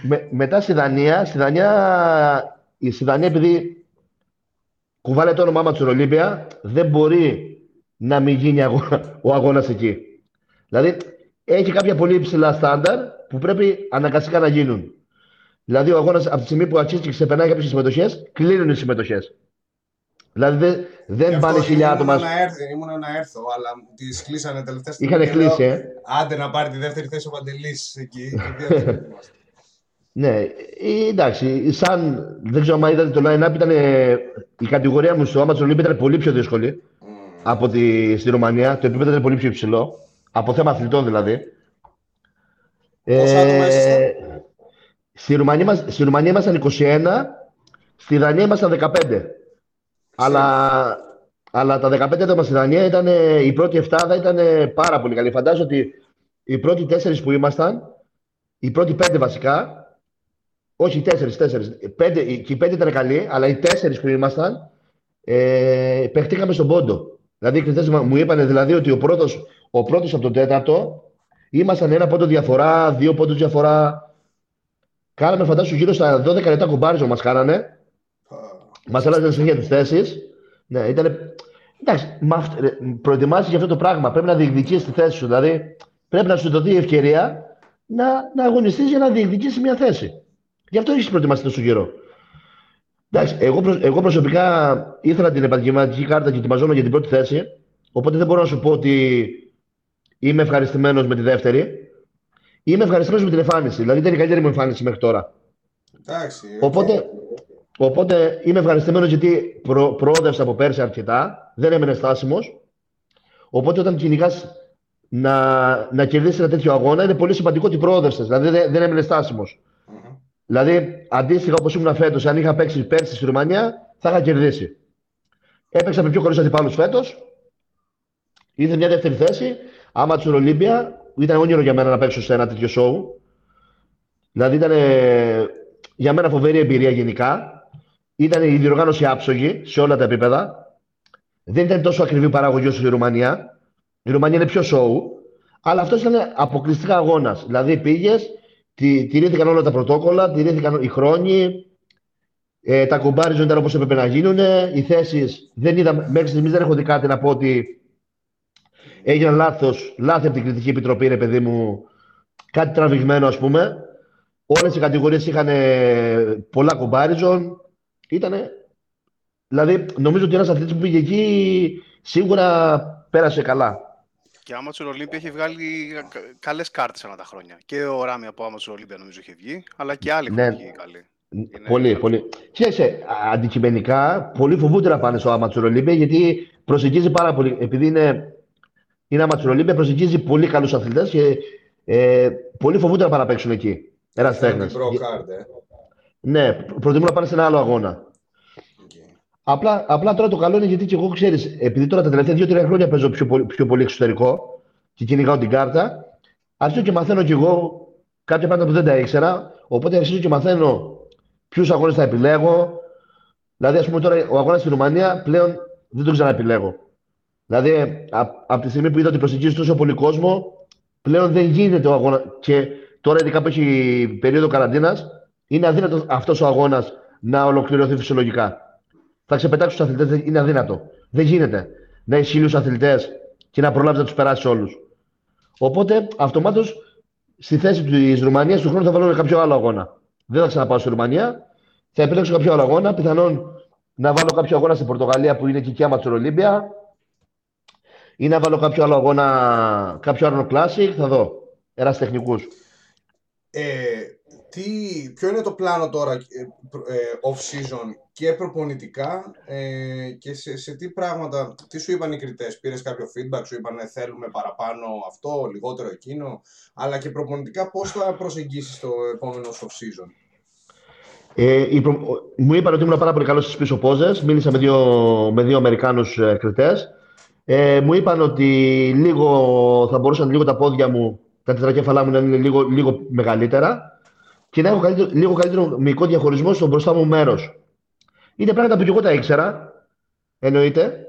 με, μετά στη Δανία, στη Δανία, η στη Δανία επειδή κουβάλε το όνομά του Ολύμπια, δεν μπορεί να μην γίνει ο αγώνας εκεί. Δηλαδή, έχει κάποια πολύ υψηλά στάνταρ που πρέπει αναγκαστικά να γίνουν. Δηλαδή, ο αγώνας από τη στιγμή που αρχίζει και ξεπερνάει κάποιες συμμετοχές, κλείνουν οι συμμετοχές. Δηλαδή δεν, δεν πάνε χιλιά άτομα. Ήμουν να έρθω, αλλά τις κλείσανε τελευταία στιγμή. Είχαν κλείσει, ε. Άντε να πάρει τη δεύτερη θέση ο Παντελή εκεί. Ναι, ε, εντάξει, σαν, δεν ξέρω αν είδατε το line-up, ήταν, η κατηγορία μου στο Amazon Olympic ήταν πολύ πιο δύσκολη mm. από τη, στη Ρουμανία. Το επίπεδο ήταν πολύ πιο υψηλό, από θέμα αθλητών δηλαδή. Πόσα ε, στη, Ρουμανία, στη Ρουμανία ήμασταν 21, στη Δανία ήμασταν 15. Αλλά, αλλά τα 15 άτομα στη Δανία ήταν, η πρώτη εφτάδα ήταν πάρα πολύ καλή. Φαντάζομαι ότι οι πρώτοι τέσσερις που ήμασταν, οι πρώτοι πέντε βασικά, όχι, τέσσερις, τέσσερις. Πέντε, και οι πέντε ήταν καλοί, αλλά οι τέσσερις που ήμασταν ε, παιχτήκαμε στον πόντο. Δηλαδή οι κριτέ μου είπαν δηλαδή, ότι ο πρώτος ο πρώτος από τον τέταρτο ήμασταν ένα πόντο διαφορά, δύο πόντους διαφορά. Κάναμε φαντάσου γύρω στα 12 λεπτά κουμπάριζο μας κάνανε. Μας άλλαζαν συνέχεια τις θέσεις. Ναι, ήταν. Εντάξει, προετοιμάσει για αυτό το πράγμα. Πρέπει να διεκδικήσει τη θέση σου. Δηλαδή, πρέπει να σου δοθεί η ευκαιρία να, να αγωνιστείς για να διεκδικήσεις μια θέση. Γι' αυτό έχεις προετοιμαστεί τόσο καιρό. Εντάξει, εγώ, εγώ προσωπικά ήθελα την επαγγελματική κάρτα και ετοιμαζόμουν για την πρώτη θέση. Οπότε δεν μπορώ να σου πω ότι είμαι ευχαριστημένος με τη δεύτερη. Είμαι ευχαριστημένος με την εμφάνιση. Δηλαδή ήταν η καλύτερη μου εμφάνιση μέχρι τώρα. Εντάξει, οπότε, οπότε είμαι ευχαριστημένος γιατί προ, προόδευσα από πέρσι αρκετά. Δεν έμενε στάσιμος. Οπότε όταν κυνηγάς να, να κερδίσεις ένα τέτοιο αγώνα, είναι πολύ σημαντικό ότι προόδευσες. Δηλαδή δεν, δεν έμενε στάσιμος. Δηλαδή, αντίστοιχα όπως ήμουν φέτος, αν είχα παίξει πέρσι στη Ρουμανία, θα είχα κερδίσει. Έπαιξα με πιο χωρίς αντιπάλους φέτος. Ήρθε μια δεύτερη θέση. Άμα τους Ολύμπια, ήταν όνειρο για μένα να παίξω σε ένα τέτοιο show. Δηλαδή, ήταν για μένα φοβερή εμπειρία γενικά. Ήταν η διοργάνωση άψογη σε όλα τα επίπεδα. Δεν ήταν τόσο ακριβή παραγωγή όσο η Ρουμανία. Η Ρουμανία είναι πιο show. Αλλά αυτός ήταν αποκλειστικά αγώνας. Δηλαδή, πήγες, τηρήθηκαν όλα τα πρωτόκολλα, τηρήθηκαν οι χρόνοι, ε, τα κουμπάριζον ήταν όπως έπρεπε να γίνουν. Οι θέσεις δεν είδα, μέχρι στιγμής δεν έχω δει κάτι να πω ότι έγιναν λάθος, λάθη από την κριτική επιτροπή, ρε παιδί μου, κάτι τραβηγμένο ας πούμε. Όλες οι κατηγορίες είχαν πολλά κουμπάριζον. Ήτανε. Δηλαδή, νομίζω ότι ένας αθλητής που πήγε εκεί σίγουρα πέρασε καλά. Και ο Amateur Olympia έχει βγάλει καλές κάρτες ανά τα χρόνια. Και ο Ράμι από Amateur Olympia νομίζω έχει βγει, αλλά και άλλοι ναι. έχουν βγει καλοί. Είναι... Πολύ, πολύ. Ξέρετε, αντικειμενικά, πολλοί φοβούνται να πάνε στο Amateur Olympia γιατί προσεγγίζει πάρα πολύ. Επειδή είναι, είναι Amateur Olympia, προσεγγίζει πολύ καλούς αθλητές και ε, πολλοί φοβούνται να πάνε να παίξουν εκεί. Ένας τέχνης. Ε. Ναι, προτιμούν να πάνε σε ένα άλλο αγώνα. Απλά, απλά τώρα το καλό είναι γιατί και εγώ ξέρεις, επειδή τώρα τα τελευταία δύο-τρία χρόνια παίζω πιο, πολύ, πιο πολύ εξωτερικό και κυνηγάω την κάρτα, αρχίζω και μαθαίνω κι εγώ κάποια πράγματα που δεν τα ήξερα. Οπότε αρχίζω και μαθαίνω ποιους αγώνες θα επιλέγω. Δηλαδή, ας πούμε τώρα ο αγώνας στη Ρουμανία πλέον δεν τον ξαναεπιλέγω. Δηλαδή, από τη στιγμή που είδα ότι προσεγγίζει τόσο πολύ κόσμο, πλέον δεν γίνεται ο αγώνα. Και τώρα, ειδικά που έχει περίοδο καραντίνας, είναι αδύνατος αυτός ο αγώνας να ολοκληρωθεί φυσιολογικά θα ξεπετάξει τους αθλητές. Είναι αδύνατο. Δεν γίνεται να έχει χίλιου αθλητές και να προλάβεις να τους περάσεις όλους. Οπότε αυτομάτως στη θέση της Ρουμανίας του χρόνου θα βάλω κάποιο άλλο αγώνα. Δεν θα ξαναπάω στη Ρουμανία. Θα επιλέξω κάποιο άλλο αγώνα. Πιθανόν να βάλω κάποιο αγώνα στην Πορτογαλία που είναι και εκεί άμα Ολύμπια. Ή να βάλω κάποιο άλλο αγώνα, κάποιο άλλο Classic. Θα δω. Ερασιτεχνικού. Ε, τι, ποιο είναι το πλάνο τώρα ε, ε, off-season και προπονητικά ε, και σε, σε τι πράγματα, τι σου είπαν οι κριτές, πήρες κάποιο feedback, σου είπαν θέλουμε παραπάνω αυτό, λιγότερο εκείνο, αλλά και προπονητικά πώς θα προσεγγίσεις το επόμενο off-season; Ε, προ... Μου είπαν ότι ήμουν πάρα πολύ καλός στις πίσω πόζες. Μίλησα με δύο, με δύο Αμερικάνους ε, κριτές. Ε, μου είπαν ότι λίγο, θα μπορούσαν λίγο τα πόδια μου, τα τετρακέφαλά μου να είναι λίγο, λίγο μεγαλύτερα και να έχω καλύτερο, λίγο καλύτερο μυϊκό διαχωρισμό στο μπροστά μου μέρος. Είναι πράγματα που και εγώ τα ήξερα, εννοείται.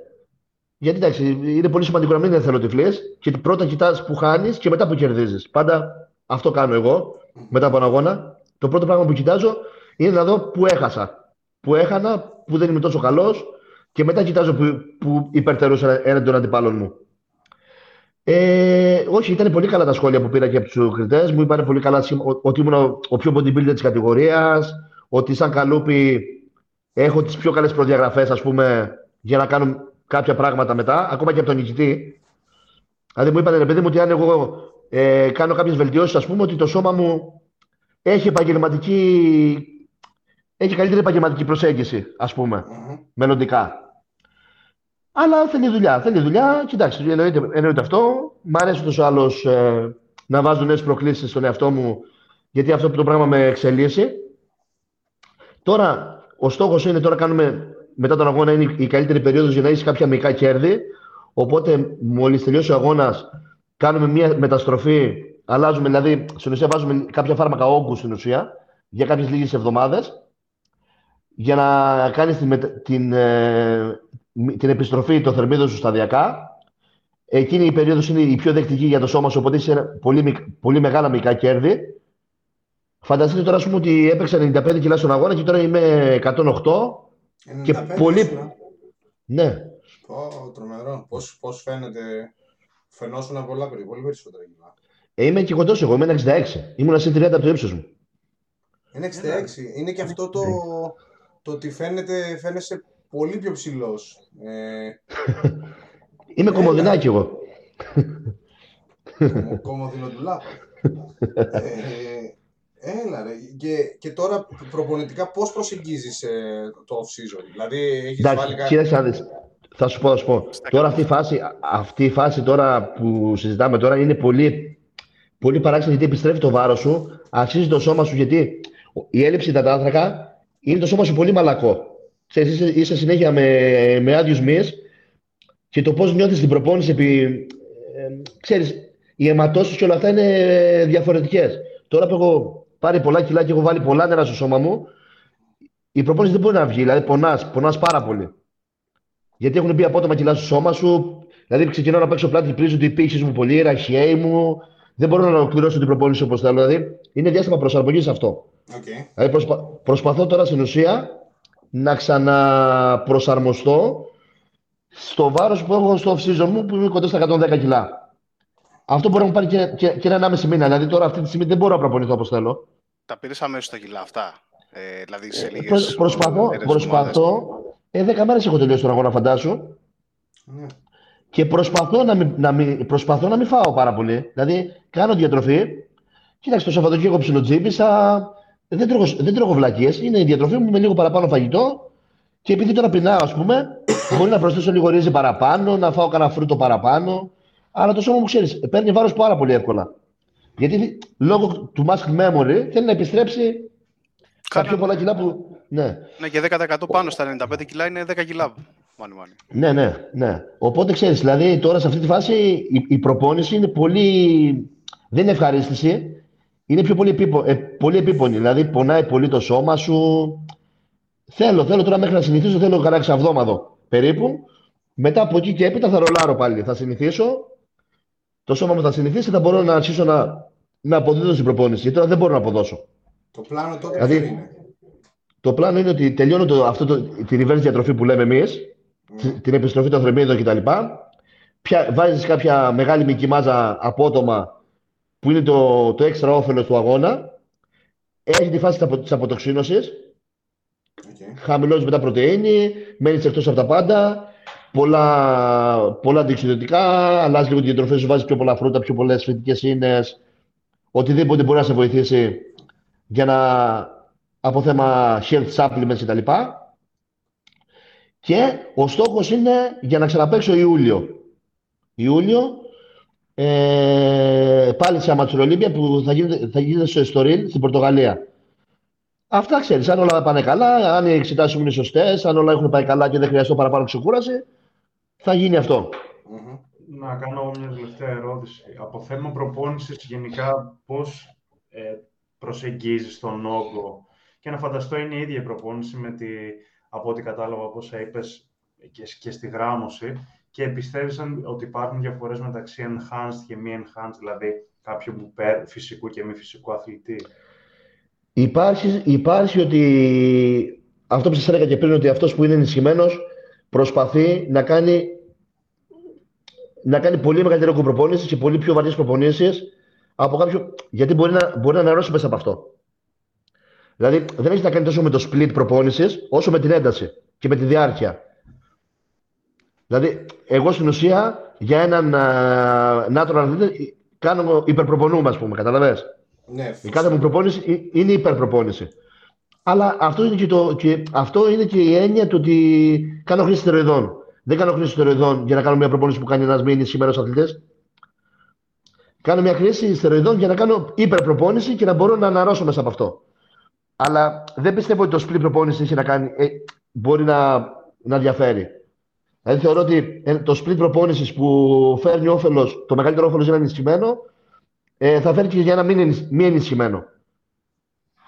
Γιατί εντάξει, είναι πολύ σημαντικό να μην είναι εθελοτυφλή και πρώτα κοιτάς που χάνεις και μετά που κερδίζεις. Πάντα αυτό κάνω εγώ μετά από ένα αγώνα. Το πρώτο πράγμα που κοιτάζω είναι να δω που έχασα. Που έχανα, που δεν είμαι τόσο καλός και μετά κοιτάζω που, που υπερτερούσα έναν των αντιπάλων μου. Ε, όχι, ήταν πολύ καλά τα σχόλια που πήρα και από τους κριτές. Μου είπαν πολύ καλά ότι ήμουν ο, ο πιο bodybuilder της κατηγορίας, ότι σαν καλούπι έχω τις πιο καλές προδιαγραφές, ας πούμε, για να κάνω κάποια πράγματα μετά, ακόμα και από τον νικητή. Δηλαδή μου είπαν, ρε παιδί μου, ότι αν εγώ ε, κάνω κάποιες βελτιώσεις, ας πούμε, ότι το σώμα μου έχει επαγγελματική. Έχει καλύτερη επαγγελματική προσέγγιση, ας πούμε, mm-hmm. μελλοντικά. Αλλά θέλει δουλειά. Θέλει δουλειά. Κοιτάξτε, εννοείται, εννοείται αυτό. Μ' αρέσει τόσο άλλο ε, να βάζω νέες προκλήσεις στον εαυτό μου, γιατί αυτό που το πράγμα με εξελίσσει. Τώρα, ο στόχος είναι τώρα κάνουμε μετά τον αγώνα είναι η καλύτερη περίοδος για να έχεις κάποια μικρά κέρδη. Οπότε, μόλις τελειώσει ο αγώνας, κάνουμε μια μεταστροφή. Αλλάζουμε, δηλαδή, στην ουσία βάζουμε κάποια φάρμακα όγκου στην ουσία για κάποιες λίγες εβδομάδες για να κάνεις την, την, ε, την επιστροφή των θερμίδων σου σταδιακά. Εκείνη η περίοδος είναι η πιο δεκτική για το σώμα σου, οπότε είσαι πολύ, πολύ μεγάλα μικρά κέρδη. Φανταστείτε τώρα, πούμε, ότι έπαιξα 95 κιλά στον αγώνα και τώρα είμαι 108. και πολύ... Ναι. Ω, τρομερό. Πώς, πώς φαίνεται... Φαινόσουν πολλά πολύ, πολύ περισσότερα κιλά. Ε, είμαι και κοντός εγώ, είμαι 66. Ήμουν σε 30 από το ύψος μου. Είναι 66. Είναι και αυτό το, το ότι φαίνεται, φαίνεσαι πολύ πιο ψηλός. Ε... Είμαι κομμωδινάκι εγώ. Κομμωδινοτουλά. ε, έλα ρε. Και, και τώρα προπονητικά πώς προσεγγίζεις ε, το off-season; Δηλαδή έχεις βάλει κάτι... Θα σου πω, θα σου πω. Τώρα αυτή η, φάση, αυτή η φάση τώρα που συζητάμε τώρα είναι πολύ, πολύ παράξενη γιατί επιστρέφει το βάρος σου, αξίζει το σώμα σου γιατί η έλλειψη υδατάνθρακα είναι το σώμα σου πολύ μαλακό ξέρεις, είσαι, είσαι συνέχεια με, με άδειου μύες και το πώς νιώθεις την προπόνηση επί, ε, ξέρεις, οι αιματώσεις και όλα αυτά είναι διαφορετικές. Τώρα που έχω πάρει πολλά κιλά και έχω βάλει πολλά νερά στο σώμα μου, η προπόνηση δεν μπορεί να βγει, δηλαδή πονάς, πονάς πάρα πολύ. Γιατί έχουν μπει απότομα κιλά στο σώμα σου, δηλαδή ξεκινάω να παίξω πλάτη, πρίζω ότι πήξεις μου πολύ, ραχιαίοι μου, δεν μπορώ να ολοκληρώσω την προπόνηση όπως θέλω. Δηλαδή είναι διάστημα προσαρμογής αυτό. Okay. Δηλαδή προσπα... προσπαθώ τώρα στην ουσία να ξαναπροσαρμοστώ στο βάρος που έχω στο off-season μου που είναι κοντά στα 110 κιλά. Αυτό μπορεί να μου πάρει και, και, και ένα άμεση μήνα. Δηλαδή τώρα αυτή τη στιγμή δεν μπορώ να προπονηθώ όπως θέλω. Τα πήρες αμέσως τα κιλά αυτά. Ε, δηλαδή σε λίγες. Προς, προσπαθώ. προσπαθώ ε, 10 μέρες έχω τελειώσει τον αγώνα, φαντάσου. Ναι. και προσπαθώ να μην, να μην, προσπαθώ να μην φάω πάρα πολύ. Δηλαδή, κάνω διατροφή. Κοίταξε, το Σαββατοκύριακο ψιλοτζίπησα. Δεν τρώγω, δεν τρώγω βλακίες. Είναι η διατροφή μου με λίγο παραπάνω φαγητό. Και επειδή τώρα πεινάω, ας πούμε, μπορεί να προσθέσω λίγο ρύζι παραπάνω, να φάω κανένα φρούτο παραπάνω. Αλλά το σώμα μου ξέρεις, παίρνει βάρος πάρα πολύ εύκολα. Γιατί λόγω του mask memory θέλει να επιστρέψει Κάνα... πιο πολλά κιλά που. Ναι. ναι, και 10% πάνω στα 95 κιλά είναι 10 κιλά. Μάνι, μάνι. Ναι, ναι, ναι. Οπότε ξέρεις, δηλαδή τώρα σε αυτή τη φάση η, η προπόνηση είναι πολύ. Δεν είναι ευχαρίστηση. Είναι πιο πολύ, επίπο... ε, πολύ επίπονη. Δηλαδή πονάει πολύ το σώμα σου. Θέλω, θέλω τώρα μέχρι να συνηθίσω, θέλω κανένα εξαβδόμαδο περίπου. Μετά από εκεί και έπειτα θα ρολάρω πάλι. Θα συνηθίσω. Το σώμα μου θα συνηθίσει θα μπορώ να αρχίσω να, να αποδίδω στην προπόνηση. Γιατί τώρα δεν μπορώ να αποδώσω. Το πλάνο τότε δηλαδή, είναι; Το πλάνο είναι ότι τελειώνω το, αυτό το, τη reverse διατροφή που λέμε εμείς, mm. την επιστροφή των θερμίδων κτλ. Βάζεις κάποια μεγάλη μικρή μάζα απότομα που είναι το, το έξτρα όφελος του αγώνα. Έχει τη φάση της αποτοξίνωσης. Okay. Χαμηλώσει μετά πρωτενη, μένεις εκτός από τα πάντα. Πολλά, πολλά αντιξιδοτικά, αλλάζεις λίγο τη διατροφή σου, βάζεις πιο πολλά φρούτα, πιο πολλές φυτικές ίνες. Οτιδήποτε μπορεί να σε βοηθήσει για να από θέμα health supplements κτλ. Και ο στόχος είναι για να ξαναπαίξω Ιούλιο. Ιούλιο, ε, πάλι σε Αματσουρολίμπια που θα γίνεται, θα γίνεται στο Εστορίλ στην Πορτογαλία. Αυτά ξέρεις. Αν όλα πάνε καλά, αν οι εξετάσεις μου είναι σωστές, αν όλα έχουν πάει καλά και δεν χρειαστώ παραπάνω ξεκούραση, θα γίνει αυτό. Να κάνω μια τελευταία ερώτηση. Από θέμα προπόνησης, γενικά, πώς ε, προσεγγίζεις τον όγκο; Και να φανταστώ είναι η ίδια η προπόνηση με τη, από ό,τι κατάλαβα όπως είπες και, και στη γράμμωση και πιστεύεις ότι υπάρχουν διαφορές μεταξύ enhanced και μη enhanced, δηλαδή κάποιου φυσικού και μη φυσικού αθλητή. Υπάρχει, υπάρχει ότι αυτό που σας έλεγα και πριν, ότι αυτός που είναι ενισχυμένος προσπαθεί να κάνει, να κάνει πολύ μεγαλύτερη προπόνηση και πολύ πιο βαριές προπονήσεις από κάποιο... Γιατί μπορεί να, μπορεί να αναρρώσει μέσα από αυτό. Δηλαδή δεν έχει να κάνει τόσο με το split προπόνησης, όσο με την ένταση και με τη διάρκεια. Δηλαδή, εγώ στην ουσία για έναν uh, natural κάνω υπερπροπονούμε, ας πούμε, καταλαβες; Ναι, η κάθε μου προπόνηση είναι υπερπροπόνηση. Αλλά αυτό είναι και, το, και, αυτό είναι και η έννοια του ότι κάνω χρήση στεροειδών. Δεν κάνω χρήση στεροειδών για να κάνω μια προπόνηση που κάνει ένας μήνυ σήμερα στου αθλητέ. Κάνω μια χρήση στεροειδών για να κάνω υπερπροπόνηση και να μπορώ να αναρρώσω μέσα από αυτό. Αλλά δεν πιστεύω ότι το split προπόνηση έχει να κάνει, ε, μπορεί να, να διαφέρει. Δηλαδή θεωρώ ότι ε, το split προπόνηση που φέρνει όφελος, το μεγαλύτερο όφελος για ένα ενισχυμένο, ε, θα φέρει και για ένα μη, μη ενισχυμένο.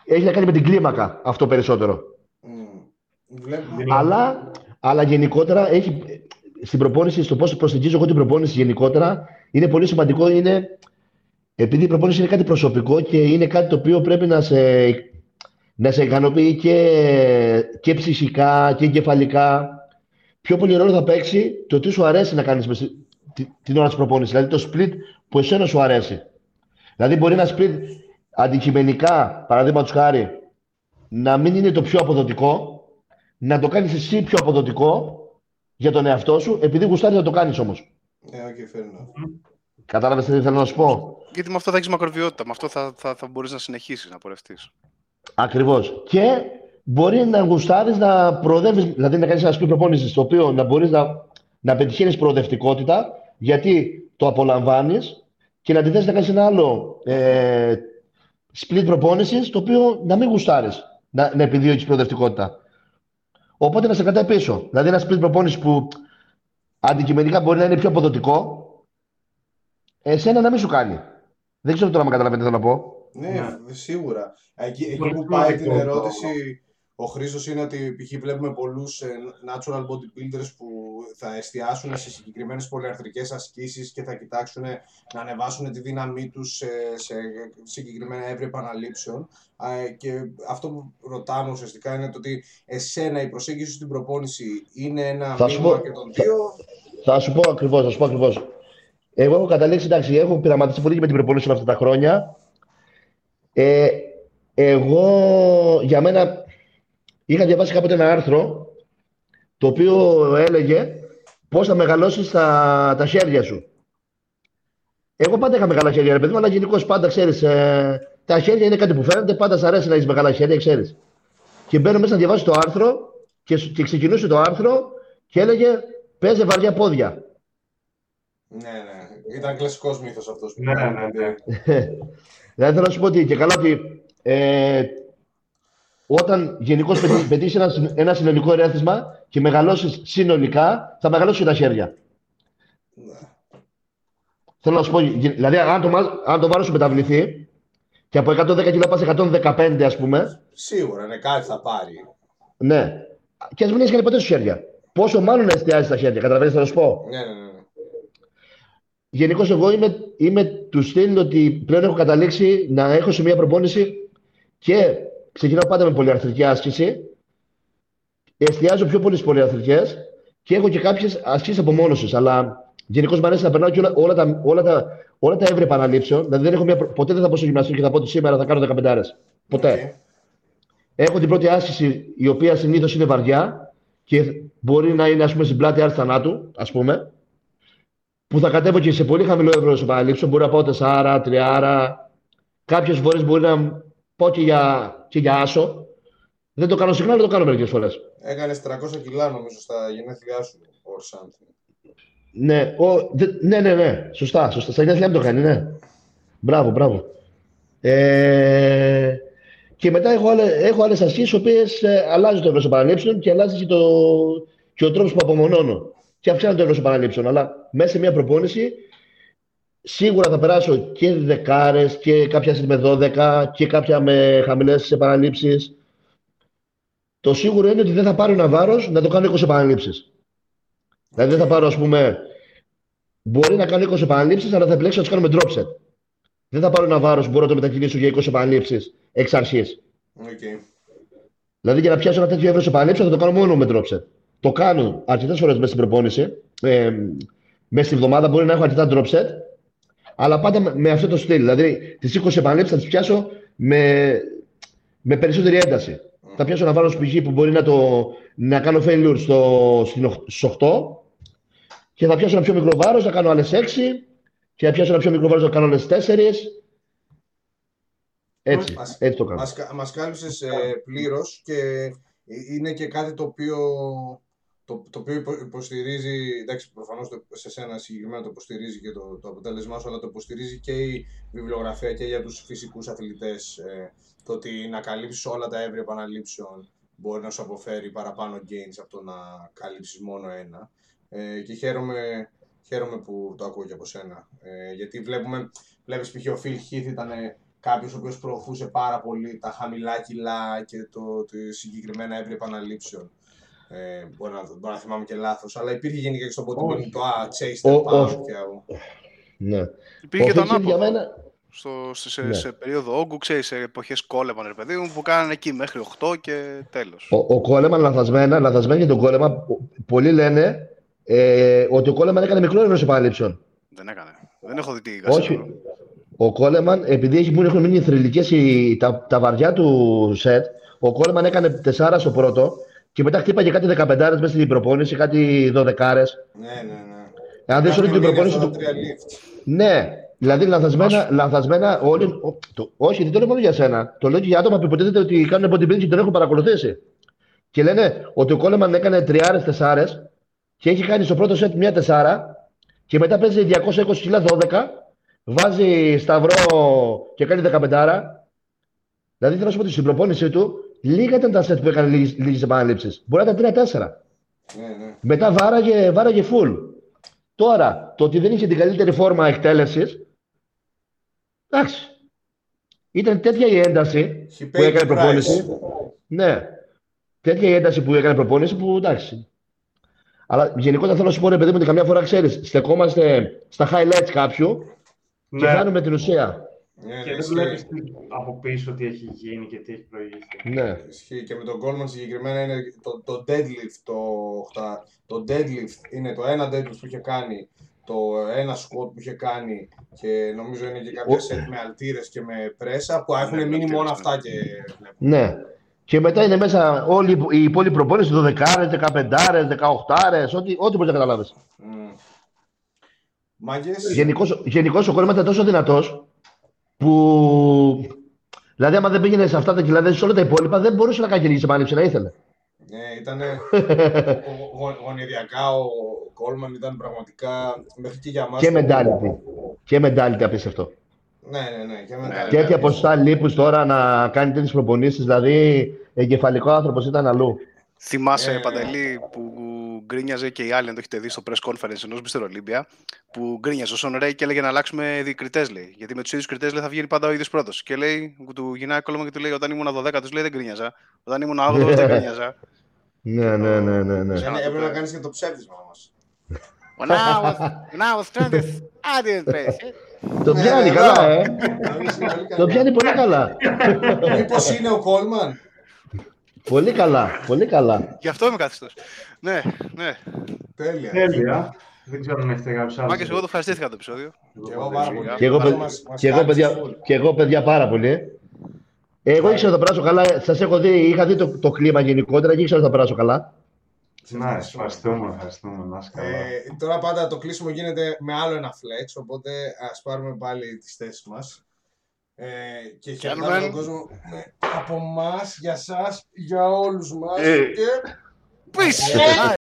Έχει να κάνει με την κλίμακα αυτό περισσότερο. Mm. Αλλά, αλλά γενικότερα έχει, στην προπόνηση, στο πώς προσεγγίζω εγώ την προπόνηση γενικότερα, είναι πολύ σημαντικό. Είναι, επειδή η προπόνηση είναι κάτι προσωπικό και είναι κάτι το οποίο πρέπει να σε να σε ικανοποιεί και, και ψυχικά και εγκεφαλικά. Πιο πολύ ρόλο θα παίξει το τι σου αρέσει να κάνεις την ώρα της προπόνησης. Δηλαδή το split που εσένα σου αρέσει. Δηλαδή μπορεί ένα split αντικειμενικά, παραδείγματος χάρη, να μην είναι το πιο αποδοτικό, να το κάνεις εσύ πιο αποδοτικό για τον εαυτό σου, επειδή γουστάρεις να το κάνεις όμως. Ναι, okay, fair Κατάλαβες τι θέλω να σου πω; Γιατί με αυτό θα έχεις μακροβιότητα, με αυτό θα, θα, θα μπορείς να συνεχίσεις να πορευτείς. Ακριβώς. Και μπορεί να γουστάρεις να προοδεύεις, δηλαδή να κάνεις ένα σπίτι προπόνησης στο οποίο να μπορείς να, να πετυχαίνεις προοδευτικότητα, γιατί το απολαμβάνεις και να αντιθέσει να κάνεις ένα άλλο ε, split προπόνησης, το οποίο να μην γουστάρεις να, να επιδιώκεις προοδευτικότητα. Οπότε να σε κρατάει πίσω. Δηλαδή ένα split προπόνησης που αντικειμενικά μπορεί να είναι πιο αποδοτικό, εσένα να μην σου κάνει. Δεν ξέρω τώρα αν καταλαβαίνετε τι θέλω να πω. Ναι, ναι, σίγουρα. Εκεί, εκεί που πάει την ερώτηση ο Χρήστος είναι ότι π.χ. βλέπουμε πολλούς ε, natural bodybuilders που θα εστιάσουν σε συγκεκριμένες πολυαρθρικές ασκήσεις και θα κοιτάξουν να ανεβάσουν τη δύναμή τους σε, σε συγκεκριμένα εύρη επαναλήψεων. Και αυτό που ρωτάμε ουσιαστικά είναι το ότι εσένα η προσέγγιση στην προπόνηση είναι ένα μήνυμα και των δύο; Θα σου πω ακριβώς, θα σου πω ακριβώς. Εγώ έχω καταλήξει, εντάξει, έχω πειραματίσει πολύ και με την προπόνηση όλα αυτά τα χρόνια. Ε, εγώ, για μένα, είχα διαβάσει κάποτε ένα άρθρο το οποίο έλεγε πώς θα μεγαλώσεις τα, τα χέρια σου. Εγώ πάντα είχα μεγάλα χέρια, ρε παιδί μου, αλλά γενικώς πάντα ξέρεις. Ε, τα χέρια είναι κάτι που φαίνεται, πάντα σ' αρέσει να έχεις μεγάλα χέρια, ξέρεις. Και μπαίνω μέσα να διαβάσει το άρθρο και, και ξεκινούσε το άρθρο και έλεγε Παίζε βαριά πόδια. Ναι, ναι. Ήταν κλασικός μύθος αυτός. Ναι, ναι, ναι. Δηλαδή θέλω να σου πω ότι και καλά ότι ε, όταν γενικώς πετύχεις ένα, ένα συνολικό ερέθισμα και μεγαλώσεις συνολικά, θα μεγαλώσει τα χέρια. Ναι. Θέλω να σου πω, δηλαδή αν το, αν το βάρος σου μεταβληθεί και από 110 κιλά πας 115, ας πούμε. Σίγουρα, ναι, κάτι θα πάρει. Ναι. Και ας μην έχει ποτέ σου χέρια. Πόσο μάλλον να εστιάζει τα χέρια, καταλαβαίνεις, θα σου πω; Ναι, ναι, ναι. Γενικώς, εγώ είμαι, είμαι τους στυλ ότι πλέον έχω καταλήξει να έχω σε μια προπόνηση και ξεκινάω πάντα με πολυαρθρική άσκηση. Εστιάζω πιο πολύ στις πολυαρθρικέ και έχω και κάποιες ασκήσεις απομόνωσης. Αλλά γενικώς μου αρέσει να περνάω και όλα, όλα, τα, όλα, τα, όλα τα εύρη επαναλήψεων. Δηλαδή, δεν έχω μια, ποτέ δεν θα πω στο γυμναστήριο και θα πω ότι σήμερα θα κάνω 15 Ποτέ. Έχω την πρώτη άσκηση η οποία συνήθως είναι βαριά και μπορεί να είναι ας πούμε, στην πλάτη άρθρα θανάτου, ας πούμε, που θα κατέβω και σε πολύ χαμηλό ευρώ σε παραλήψω. Μπορεί να πάω 4, 3, κάποιες φορές μπορεί να πω και για, και για άσο. Δεν το κάνω συχνά, αλλά το κάνω μερικές φορές. Έκανες 300 κιλά νομίζω στα γενέθλιά σου, ο Σάντρι. Ναι, ο, δε, ναι, ναι, ναι, σωστά, σωστά. Στα γενέθλιά μου το κάνει, ναι. Μπράβο, μπράβο. Ε, και μετά έχω, άλλε, έχω άλλες ασκήσεις, οι οποίες ε, αλλάζει το ευρώ παραλήψεων και αλλάζει και, το, και ο τρόπος που απομονώνω. Και αυξάνει το ευρώ παραλήψεων. Αλλά μέσα σε μια προπόνηση σίγουρα θα περάσω και δεκάρες και κάποια με 12 και κάποια με χαμηλές επαναλήψεις. Το σίγουρο είναι ότι δεν θα πάρω ένα βάρος να το κάνω 20 επαναλήψεις. Δηλαδή δεν θα πάρω, ας πούμε, μπορεί να κάνω 20 επαναλήψεις, αλλά θα επιλέξω να τι κάνω με drop set. Δεν θα πάρω ένα βάρος που μπορώ να το μετακινήσω για 20 επαναλήψεις εξ αρχής. Okay. Δηλαδή για να πιάσω ένα τέτοιο εύρος επανάληψη θα το κάνω μόνο με dropset. Το κάνω αρκετές φορές μέσα στην προπόνηση. Ε, μέσα στη βδομάδα μπορεί να έχω αρκετά dropset, αλλά πάντα με αυτό το στυλ. Δηλαδή τις 20 επαναλήψει θα τις πιάσω με, με περισσότερη ένταση. Mm. Θα πιάσω ένα βάρο π.χ. που μπορεί να, το, να κάνω failure στο, στις 8 και θα πιάσω ένα πιο μικρό βάρος, να κάνω άλλες 6 και θα πιάσω ένα πιο μικρό βάρος, να κάνω άλλες 4 έτσι, μας, έτσι το κάνω. Μας, μας κάλυψες ε, πλήρως και είναι και κάτι το οποίο, το, το οποίο υποστηρίζει, εντάξει προφανώς το, σε σένα συγκεκριμένα το υποστηρίζει και το, το αποτέλεσμά σου, αλλά το υποστηρίζει και η βιβλιογραφία και για τους φυσικούς αθλητές. Ε, το ότι να καλύψεις όλα τα εύρη επαναλήψεων μπορεί να σου αποφέρει παραπάνω gains από το να καλύψεις μόνο ένα. Ε, και χαίρομαι, χαίρομαι που το ακούω και από σένα. Ε, γιατί βλέπουμε, βλέπεις π.χ. ο Phil Heath ήταν κάποιος ο οποίος προωθούσε πάρα πολύ τα χαμηλά κιλά και το, το συγκεκριμένα έβρι επαναλήψεων. Ε, μπορεί, να, μπορεί να θυμάμαι και λάθος, αλλά υπήρχε γενικά και στο bodybuilding το Α, chase the power και Ναι. Υπήρχε και το ανάποδο. Μένα... Στο, σε, ναι. σε περίοδο όγκου, ξέρεις, σε εποχές κόλεμαν, ρε παιδί μου, που κάνανε εκεί μέχρι 8 και τέλος. Ο, ο Κόλεμαν λαθασμένα, λαθασμένα για τον Κόλεμαν, πολλοί λένε ε, ότι ο Κόλεμαν έκανε μικρό εύρο επαναλήψεων. Δεν έκανε. Δεν έχω δει τι Όχι. Ο Κόλεμαν, επειδή έχει, έχουν μείνει θρηλυκές τα, τα βαριά του σετ, ο Κόλεμαν έκανε τεσσάρα στο πρώτο και μετά χτύπαγε κάτι δεκαπεντάρες μέσα στην προπόνηση, κάτι δωδεκάρες. Ναι, ναι, ναι. Αν δεις όλη την προπόνηση του. Ναι, δηλαδή λανθασμένα, λανθασμένα όλοι. το, όχι, δεν το λέω μόνο για σένα. Το λέω και για άτομα που υποτίθεται ότι κάνουν bodybuilding και τον έχουν παρακολουθήσει. Και λένε ότι ο Κόλεμαν έκανε τριάρες, τεσσάρες και έχει κάνει στο πρώτο σετ μια τεσσάρα και μετά παίζει 220 κιλά 12 βάζει σταυρό και κάνει 15 Δηλαδή θέλω να σου πω ότι στην προπόνησή του λίγα ήταν τα σετ που έκανε λίγες επαναλήψεις. Μπορεί να ήταν 3-4. Ναι, ναι. Μετά βάραγε, βάραγε full. Τώρα, το ότι δεν είχε την καλύτερη φόρμα εκτέλεσης. Εντάξει. Ήταν τέτοια η ένταση που έκανε προπόνηση. Ναι. Τέτοια η ένταση που έκανε προπόνηση που εντάξει. Αλλά γενικότερα θέλω να σου πω, ρε παιδί μου, ότι καμιά φορά ξέρεις, στεκόμαστε στα highlights κάποιου ναι. και κάνουμε την ουσία. Ναι, και δεν βλέπεις από πίσω τι έχει γίνει και τι έχει προηγηθεί. Ναι. Και με τον Goldman συγκεκριμένα είναι το, το deadlift. Το, το deadlift είναι το ένα deadlift που είχε κάνει, το ένα squat που είχε κάνει και νομίζω είναι και κάποια set με αλτήρες και με πρέσα που έχουν μείνει μόνο αυτά και Ναι. Και μετά είναι μέσα όλοι οι υπόλοιποι προπόνηση, 12, 15, 18, ό,τι, ό,τι μπορείς να καταλάβεις. Mm. Γενικώς ο κόρμα ήταν τόσο δυνατός που. Δηλαδή, άμα δεν πήγαινε σε αυτά τα κιλά, δεν σε όλα τα υπόλοιπα, δεν μπορούσε να κάνει και επανάληψη να ήθελε. Ναι, ήταν. γονιδιακά ο Κόλμαν ήταν πραγματικά μέχρι και για μας. Και μεντάλιτη. Και μεντάλιτη απίστευτο. Ναι, ναι, ναι. Και μετά, Τέτοια ποσοστά λίπους τώρα να κάνει τέτοιες προπονήσεις, δηλαδή εγκεφαλικό άνθρωπος ήταν αλλού. Θυμάσαι, ε, Παντελή, που γκρίνιαζε και οι άλλοι, αν το έχετε δει στο press conference ενός Mr. Olympia, που γκρίνιαζε ο Σον Ρέι και έλεγε να αλλάξουμε κριτέ, λέει. Γιατί με τους ίδιους κριτές θα βγαίνει πάντα ο ίδιος πρώτος. Και λέει, του γυρνάει κόλλημα και του λέει: Όταν ήμουν 12, του λέει δεν γκρίνιαζα. Όταν ήμουν 8, δεν γκρίνιαζα. Ναι, ναι, ναι, ναι. ναι. Έπρεπε να κάνεις και το ψεύδισμα όμως. When I was, when I was 20, I didn't play. Το πιάνει καλά, ε. Το πιάνει πολύ καλά. Μήπως είναι ο Κόλμαν. Πολύ καλά, πολύ καλά. Γι' αυτό είμαι καθιστός. Ναι, ναι. Τέλεια. Τέλεια. Δεν ξέρω αν έχετε κάποιος άλλος. Μάκες, εγώ το ευχαριστήθηκα το επεισόδιο. Και εγώ πάρα πολύ. Και εγώ, και εγώ, παιδιά, και εγώ παιδιά πάρα πολύ. Ε. Εγώ ήξερα να το περάσω καλά. Σας έχω δει, είχα δει το, το κλίμα γενικότερα και ήξερα να το περάσω καλά. Να, ευχαριστούμε, ευχαριστούμε. Να ε, τώρα πάντα το κλείσιμο γίνεται με άλλο ένα flex, οπότε ας πάρουμε πάλι τις θέσεις μας. Ε, και χαιρετάμε τον κόσμο από εμά, για σας, για όλους μας. Ε. Και... Peace!